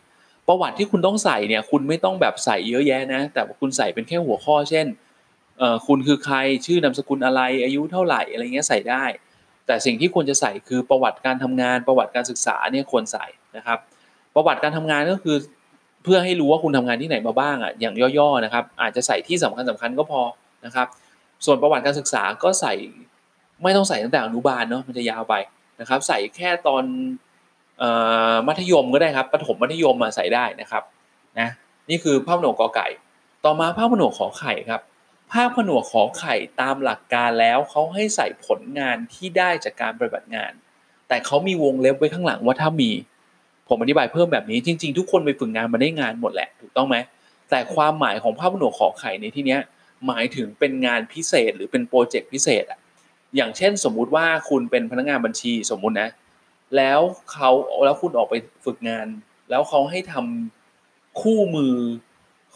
ประวัติที่คุณต้องใส่เนี่ย คุณไม่ต้องแบบใส่เยอะแยะนะ แต่คุณใส่เป็นแค่หัวข้อ เช่นคุณคือใครชื่อนามสกุลอะไร อายุเท่าไหร่อะไรเงี้ยใส่ได้ แต่สิ่งที่ควรจะใส่คือประวัติการทำงาน ประวัติการศึกษาเนี่ยควรใส่นะครับ ประวัติการทำงานก็คือ เพื่อให้รู้ว่าคุณทำงานที่ไหนมาบ้างอะอย่างย่อๆนะครับ อาจจะใส่ที่สำคัญสำคัญก็พอนะครับ ส่วนประวัติการศึกษาก็ใส่ไม่ต้องใส่ตั้งแต่อนุบาลเนาะมันจะยาวไปนะครับ ใส่แค่ตอนมัธยมก็ได้ครับประถมมัธยมมาใส่ได้นะครับนะนี่คือภาพหนวกกอไก่ ต่อมาภาพผนวกขอไข่ครับภาพผนวกขอไข่ตามหลักการแล้วเขาให้ใส่ผลงานที่ได้จากการปฏิบัติงาน แต่เขามีวงเล็บไว้ข้างหลังว่าถ้ามี ผมอธิบายเพิ่มแบบนี้จริง ๆ ทุกคนไปฝึกงานมาได้งานหมดแหละถูกต้องไหมแต่ความหมายของภาพผนวกขอไข่ในที่นี้หมายถึงเป็นงานพิเศษหรือเป็นโปรเจกต์พิเศษอะอย่างเช่นสมมุติว่าคุณเป็นพนักงานบัญชีสมมุตินะ แล้วเขาแล้วคุณออกไปฝึกงาน แล้วเขาให้ทำคู่มือ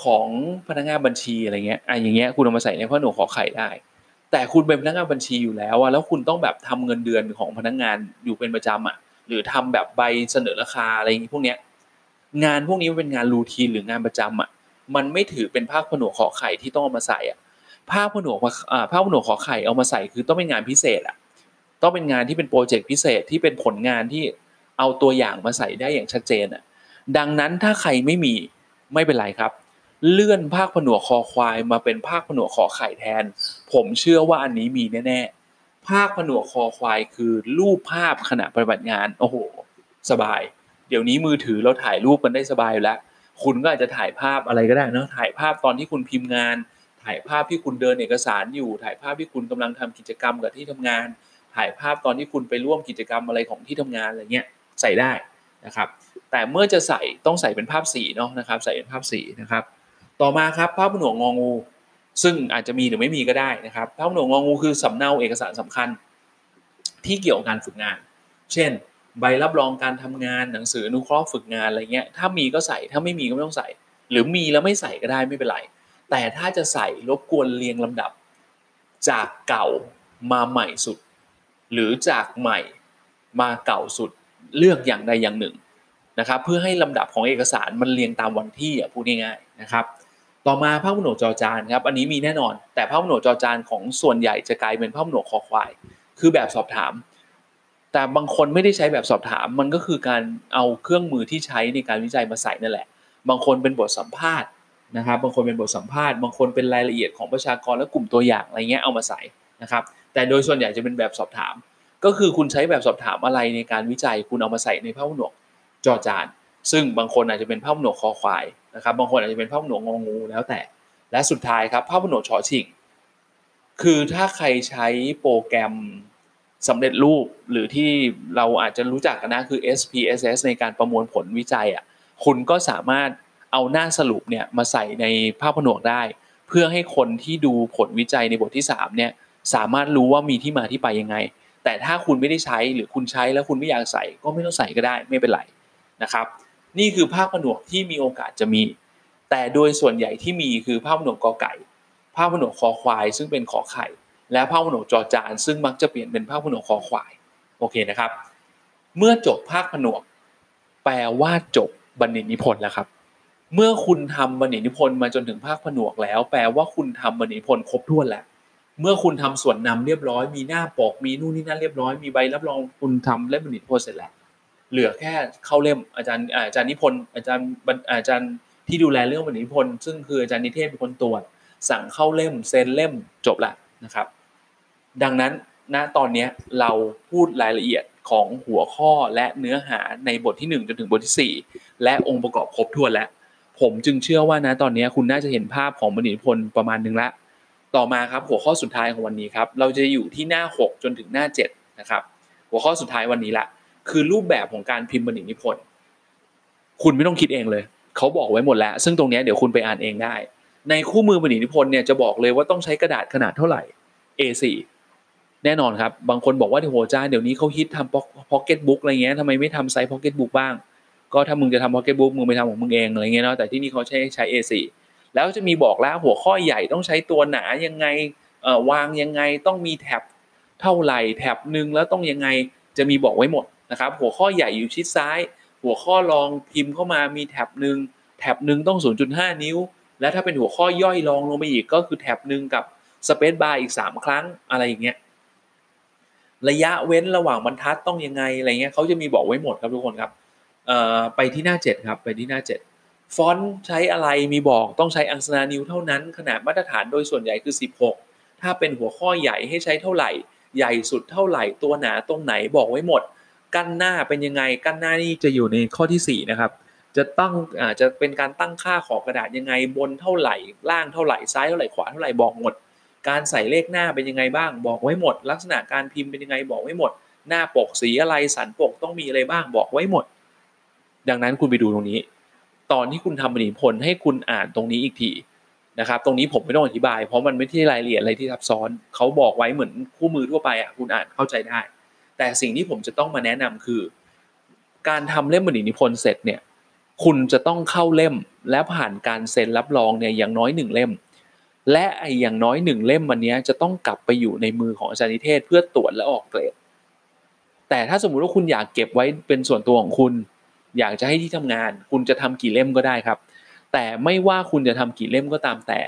ของพนักงานบัญชีอะไรเงี้ยอะอย่างเงี้ยคุณเอามาใส่ในพระหนูขอไข่ได้ แต่คุณเป็นพนักงานบัญชีอยู่แล้วอะแล้วคุณต้องแบบทำเงินเดือนของพนักงานอยู่เป็นประจำอะ หรือทำแบบใบเสนอราคาอะไรอย่างงี้พวกเนี้ยงานพวกนี้เป็นงานรูทีนหรืองานประจำอะมันไม่ถือเป็นภาคผนวกขอไข่ที่ต้องเอามาใส่อะภาคผนวกอ่าภาคผนวกขอไข่เอามาใส่คือต้องเป็นงานพิเศษอะต้องเป็นงานที่เป็นโปรเจกต์พิเศษที่เป็นผลงานที่เอาตัวอย่างมาใส่ได้อย่างชัดเจนอะดังนั้นถ้าใครไม่มีไม่เป็นไรครับ เลื่อนภาคผนวกคอควายมาเป็นภาคผนวกขอไข่แทน ผมเชื่อว่าอันนี้มีแน่ๆ ภาคผนวกคอควายคือรูปภาพขณะปฏิบัติงาน โอ้โห สบาย เดี๋ยวนี้มือถือเราถ่ายรูปกันได้สบายอยู่แล้ว คุณก็อาจจะถ่ายภาพอะไรก็ได้นะถ่ายภาพตอนที่คุณพิมพ์งาน ถ่ายภาพที่คุณเดินเอกสารอยู่ ถ่ายภาพที่คุณกำลังทำกิจกรรมกับที่ทำงาน ถ่ายภาพตอนที่คุณไปร่วมกิจกรรมอะไรของที่ทำงานอะไรเงี้ยใส่ได้นะครับ แต่เมื่อจะใส่ต้องใส่เป็นภาพสีเนาะนะครับ ใส่เป็นภาพสีนะครับ ต่อมาครับภาพผนวกงองู ซึ่งอาจจะมีหรือไม่มีก็ได้นะครับภาพผนวกงองูคือสำเนาเอกสารสำคัญ ที่เกี่ยวกับการฝึกงาน เช่น ใบรับรองการทำงานหนังสืออนุเคราะห์ฝึกงานอะไรเงี้ยถ้ามีก็ใส่ถ้าไม่มีก็ไม่ต้องใส่ หรือมีแล้วไม่ใส่ก็ได้ไม่เป็นไร แต่ถ้าจะใส่รบกวนเรียงลำดับ จากเก่ามาใหม่สุด หรือจากใหม่มาเก่าสุดเลือกอย่างใดอย่างหนึ่งนะครับเพื่อให้ลำดับของเอกสารมันเรียงตามวันที่อะพูดง่ายๆนะครับ ต่อมาภาพผนวกจอจานครับอันนี้มีแน่นอน แต่ภาพผนวกจอจานของส่วนใหญ่จะกลายเป็นภาพผนวกคอควาย คือแบบสอบถาม แต่บางคนไม่ได้ใช้แบบสอบถาม มันก็คือการเอาเครื่องมือที่ใช้ในการวิจัยมาใส่นั่นแหละ บางคนเป็นบทสัมภาษณ์นะครับ บางคนเป็นบทสัมภาษณ์ บางคนเป็นรายละเอียดของประชากรและกลุ่มตัวอย่างอะไรเงี้ยเอามาใส่นะครับ แต่โดยส่วนใหญ่จะเป็นแบบสอบถาม ก็คือคุณใช้แบบสอบถามอะไรในการวิจัย คุณเอามาใส่ในภาพผนวกจอจาน ซึ่งบางคนอาจจะเป็นภาพผนวกคอควายนะครับบางคนอาจจะเป็นภาพผนวงองูแล้วแต่ และสุดท้ายครับภาพผนวกชอชิงคือถ้าใครใช้โปรแกรมสำเร็จรูปหรือที่เราอาจจะรู้จักกันนะคือ SPSS ในการประมวลผลวิจัยอะคุณก็สามารถเอาหน้าสรุปเนี่ยมาใส่ในภาพผนวกได้ เพื่อให้คนที่ดูผลวิจัยในบทที่3เนี่ยสามารถรู้ว่ามีที่มาที่ไปยังไง แต่ถ้าคุณไม่ได้ใช้หรือคุณใช้แล้วคุณไม่อยากใส่ก็ไม่ต้องใส่ก็ได้ไม่เป็นไรนะครับ นี่คือภาพผนวกที่มีโอกาสจะมี แต่โดยส่วนใหญ่ที่มีคือภาพผนวกกอไก่ ภาพผนวกคอควาย ซึ่งเป็นขอไข่ และภาพผนวกจอจาน ซึ่งมักจะเปลี่ยนเป็นภาพผนวกคอควายโอเคนะครับ เมื่อจบภาคผนวก แปลว่าจบบรรณินิพนธ์แล้วครับ เมื่อคุณทำบรรณินิพนธ์มาจนถึงภาคผนวกแล้ว แปลว่าคุณทำบรรณินิพนธ์ครบถ้วนแล้วเมื่อคุณทำส่วนนำเรียบร้อยมีหน้าปกมีนู่นนี่นั่นเรียบร้อยมีใบรับรองคุณทำเล่มบรรณินิพนธ์เสร็จแล้ว เหลือแค่เข้าเล่มอาจารย์อาจารย์นิพนธ์อาจารย์อาจารย์ที่ดูแลเรื่องบรรณินิพนธ์ซึ่งคืออาจารย์นิเทศเป็นคนตรวจ สั่งเข้าเล่มเซ็นเล่มจบละนะครับ ดังนั้นณตอนนี้เราพูดรายละเอียดของหัวข้อและเนื้อหาในบทที่ 1 จนถึงบทที่ 4 และองค์ประกอบครบถ้วนแล้ว ผมจึงเชื่อว่านะตอนนี้คุณน่าจะเห็นภาพของบัณฑิตพลประมาณนึงละต่อมาครับหัวข้อสุดท้ายของวันนี้ครับเราจะอยู่ที่หน้า 6 จนถึงหน้า7นะครับหัวข้อสุดท้ายวันนี้ละ คือรูปแบบของการพิมพ์บัณฑิตนิพนธ์คุณไม่ต้องคิดเองเลยเขาบอกไว้หมดแล้ว ซึ่งตรงนี้เดี๋ยวคุณไปอ่านเองได้ ในคู่มือบัณฑิตนิพนธ์เนี่ยจะบอกเลยว่าต้องใช้กระดาษขนาดเท่าไหร่ A4 แน่นอนครับ บางคนบอกว่าโหจารย์เดี๋ยวนี้เขาฮิตทำพ็อกเก็ตบุ๊กอะไรเงี้ยทำไมไม่ทำไซส์พ็อกเก็ตบุ๊กบ้าง ก็ถ้ามึงจะทำพ็อกเก็ตบุ๊กมึงไปทำของมึงเองอะไรเงี้ยเนาะแต่ที่นี่เขาใช้ใช้ A4 แล้วจะมีบอกแล้วหัวข้อใหญ่ต้องใช้ตัวหนายังไงเอ่อวางยังไงต้องมีแท็บเท่าไหร่แท็บหนึ่งแล้วต้องยังไงจะมีบอกไว้หมด นะครับหัวข้อใหญ่อยู่ชิดซ้าย หัวข้อรองพิมพ์เข้ามามีแท็บหนึ่งแท็บหนึ่งต้อง 0.5 นิ้ว และถ้าเป็นหัวข้อย่อยรองลงไปอีกก็คือแท็บหนึ่งกับสเปซบาร์อีก 3 ครั้งอะไรอย่างเงี้ยระยะเว้นระหว่างบรรทัดต้องยังไงอะไรเงี้ยเขาจะมีบอกไว้หมดครับทุกคนครับไปที่หน้า 7 ครับ ไปที่หน้า 7 ฟอนต์ใช้อะไรมีบอกต้องใช้อังสนานิวเท่านั้น ขนาดมาตรฐานโดยส่วนใหญ่คือ 16 ถ้าเป็นหัวข้อใหญ่ให้ใช้เท่าไหร่ ใหญ่สุดเท่าไหร่ตัวหนาตรงไหนบอกไว้หมด กั้นหน้าเป็นยังไง กั้นหน้านี่จะอยู่ในข้อที่4นะครับจะตั้งอาจจะเป็นการตั้งค่าของกระดาษยังไงบนเท่าไหร่ล่างเท่าไหร่ซ้ายเท่าไหร่ขวาเท่าไหร่บอกหมด การใส่เลขหน้าเป็นยังไงบ้าง บอกไว้หมด ลักษณะการพิมพ์เป็นยังไงบอกไว้หมด หน้าปกสีอะไรสันปกต้องมีอะไรบ้างบอกไว้หมด ดังนั้นคุณไปดูตรงนี้ ตอนที่คุณทำบริพลให้คุณอ่านตรงนี้อีกทีนะครับตรงนี้ผมไม่ต้องอธิบาย เพราะมันไม่ใช่รายละเอียดอะไรที่ซับซ้อนเขาบอกไว้เหมือนคู่มือทั่วไปอะคุณอ่านเข้าใจได้ แต่สิ่งที่ผมจะต้องมาแนะนำคือ การทำเล่มบรรณินิพนธ์เสร็จเนี่ยคุณจะต้องเข้าเล่มและผ่านการเซ็นรับรองเนี่ยอย่างน้อยหนึ่งเล่ม และไอ้อย่างน้อยหนึ่งเล่มวันนี้จะต้องกลับไปอยู่ในมือของอาจารย์นิเทศเพื่อตรวจและออกเกรดแต่ถ้าสมมุติว่าคุณอยากเก็บไว้เป็นส่วนตัวของคุณ อยากจะให้ที่ทำงาน คุณจะทำกี่เล่มก็ได้ครับ แต่ไม่ว่าคุณจะทำกี่เล่มก็ตามแต่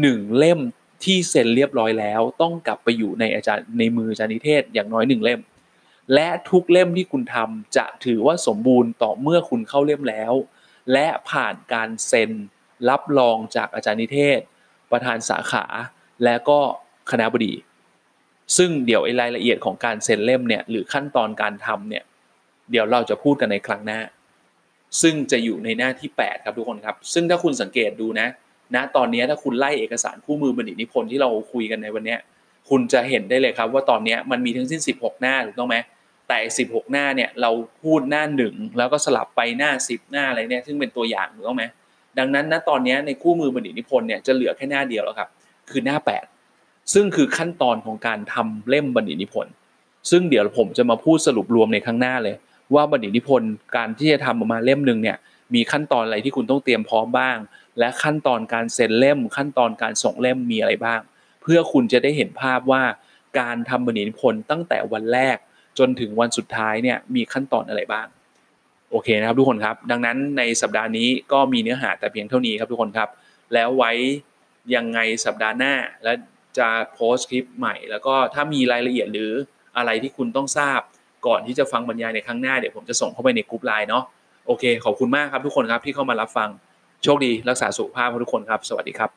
หนึ่งเล่มที่เซ็นเรียบร้อยแล้ว ต้องกลับไปอยู่ในอาจารย์ในมืออาจารย์นิเทศอย่างน้อยหนึ่งเล่ม และทุกเล่มที่คุณทำจะถือว่าสมบูรณ์ต่อเมื่อคุณเข้าเล่มแล้ว และผ่านการเซ็นรับรองจากอาจารย์นิเทศ ประธานสาขา และก็คณะบดี ซึ่งเดี๋ยวไอ้รายละเอียดของการเซ็นเล่มเนี่ยหรือขั้นตอนการทำเนี่ยเดี๋ยวเราจะพูดกันในครั้งหน้า ซึ่งจะอยู่ในหน้าที่ 8 ครับทุกคนครับ ซึ่งถ้าคุณสังเกตดูนะณตอนนี้ถ้าคุณไล่เอกสารคู่มือบัณฑิตนิพนธ์ที่เราคุยกันในวันนี้คุณจะเห็นได้เลยครับว่าตอนนี้มันมีทั้งสิ้น 16 หน้าถูกต้องไหม แต่16หกหน้าเนี่ยเราพูดหน้าหนึ่งแล้วก็สลับไปหน้า10หน้าอะไรเนี่ยซึ่งเป็นตัวอย่างถูกต้องไหมดังนั้นณตอนนี้ในคู่มือบัณฑิตนิพนธ์เนี่ยจะเหลือแค่หน้าเดียวแล้วครับคือหน้า 8 ซึ่งคือขั้นตอนของการทำเล่มบัณฑิตนิพนธ์ซึ่งเดี๋ยวผมจะมาพูดสรุปรวมในข้างหน้าเลย ว่าบัณฑิตนิพนธ์การที่จะทำออกมาเล่มหนึ่งเนี่ยมีขั้นตอนอะไรที่คุณต้องเตรียมพร้อมบ้าง และขั้นตอนการเซ็นเล่ม ขั้นตอนการส่งเล่มมีอะไรบ้าง เพื่อคุณจะได้เห็นภาพว่าการทำบัณฑิตนิพนธ์ตั้งแต่วันแรก จนถึงวันสุดท้ายเนี่ยมีขั้นตอนอะไรบ้าง โอเคนะครับทุกคนครับ ดังนั้นในสัปดาห์นี้ก็มีเนื้อหาแต่เพียงเท่านี้ครับทุกคนครับ แล้วไว้ยังไงสัปดาห์หน้าและจะโพสต์คลิปใหม่ แล้วก็ถ้ามีรายละเอียดหรืออะไรที่คุณต้องทราบ ก่อนที่จะฟังบรรยายในครั้งหน้าเดี๋ยวผมจะส่งเข้าไปในกลุ่มไลน์เนาะโอเค ขอบคุณมากครับทุกคนครับที่เข้ามารับฟังโชคดีรักษาสุขภาพทุกคนครับ สวัสดีครับ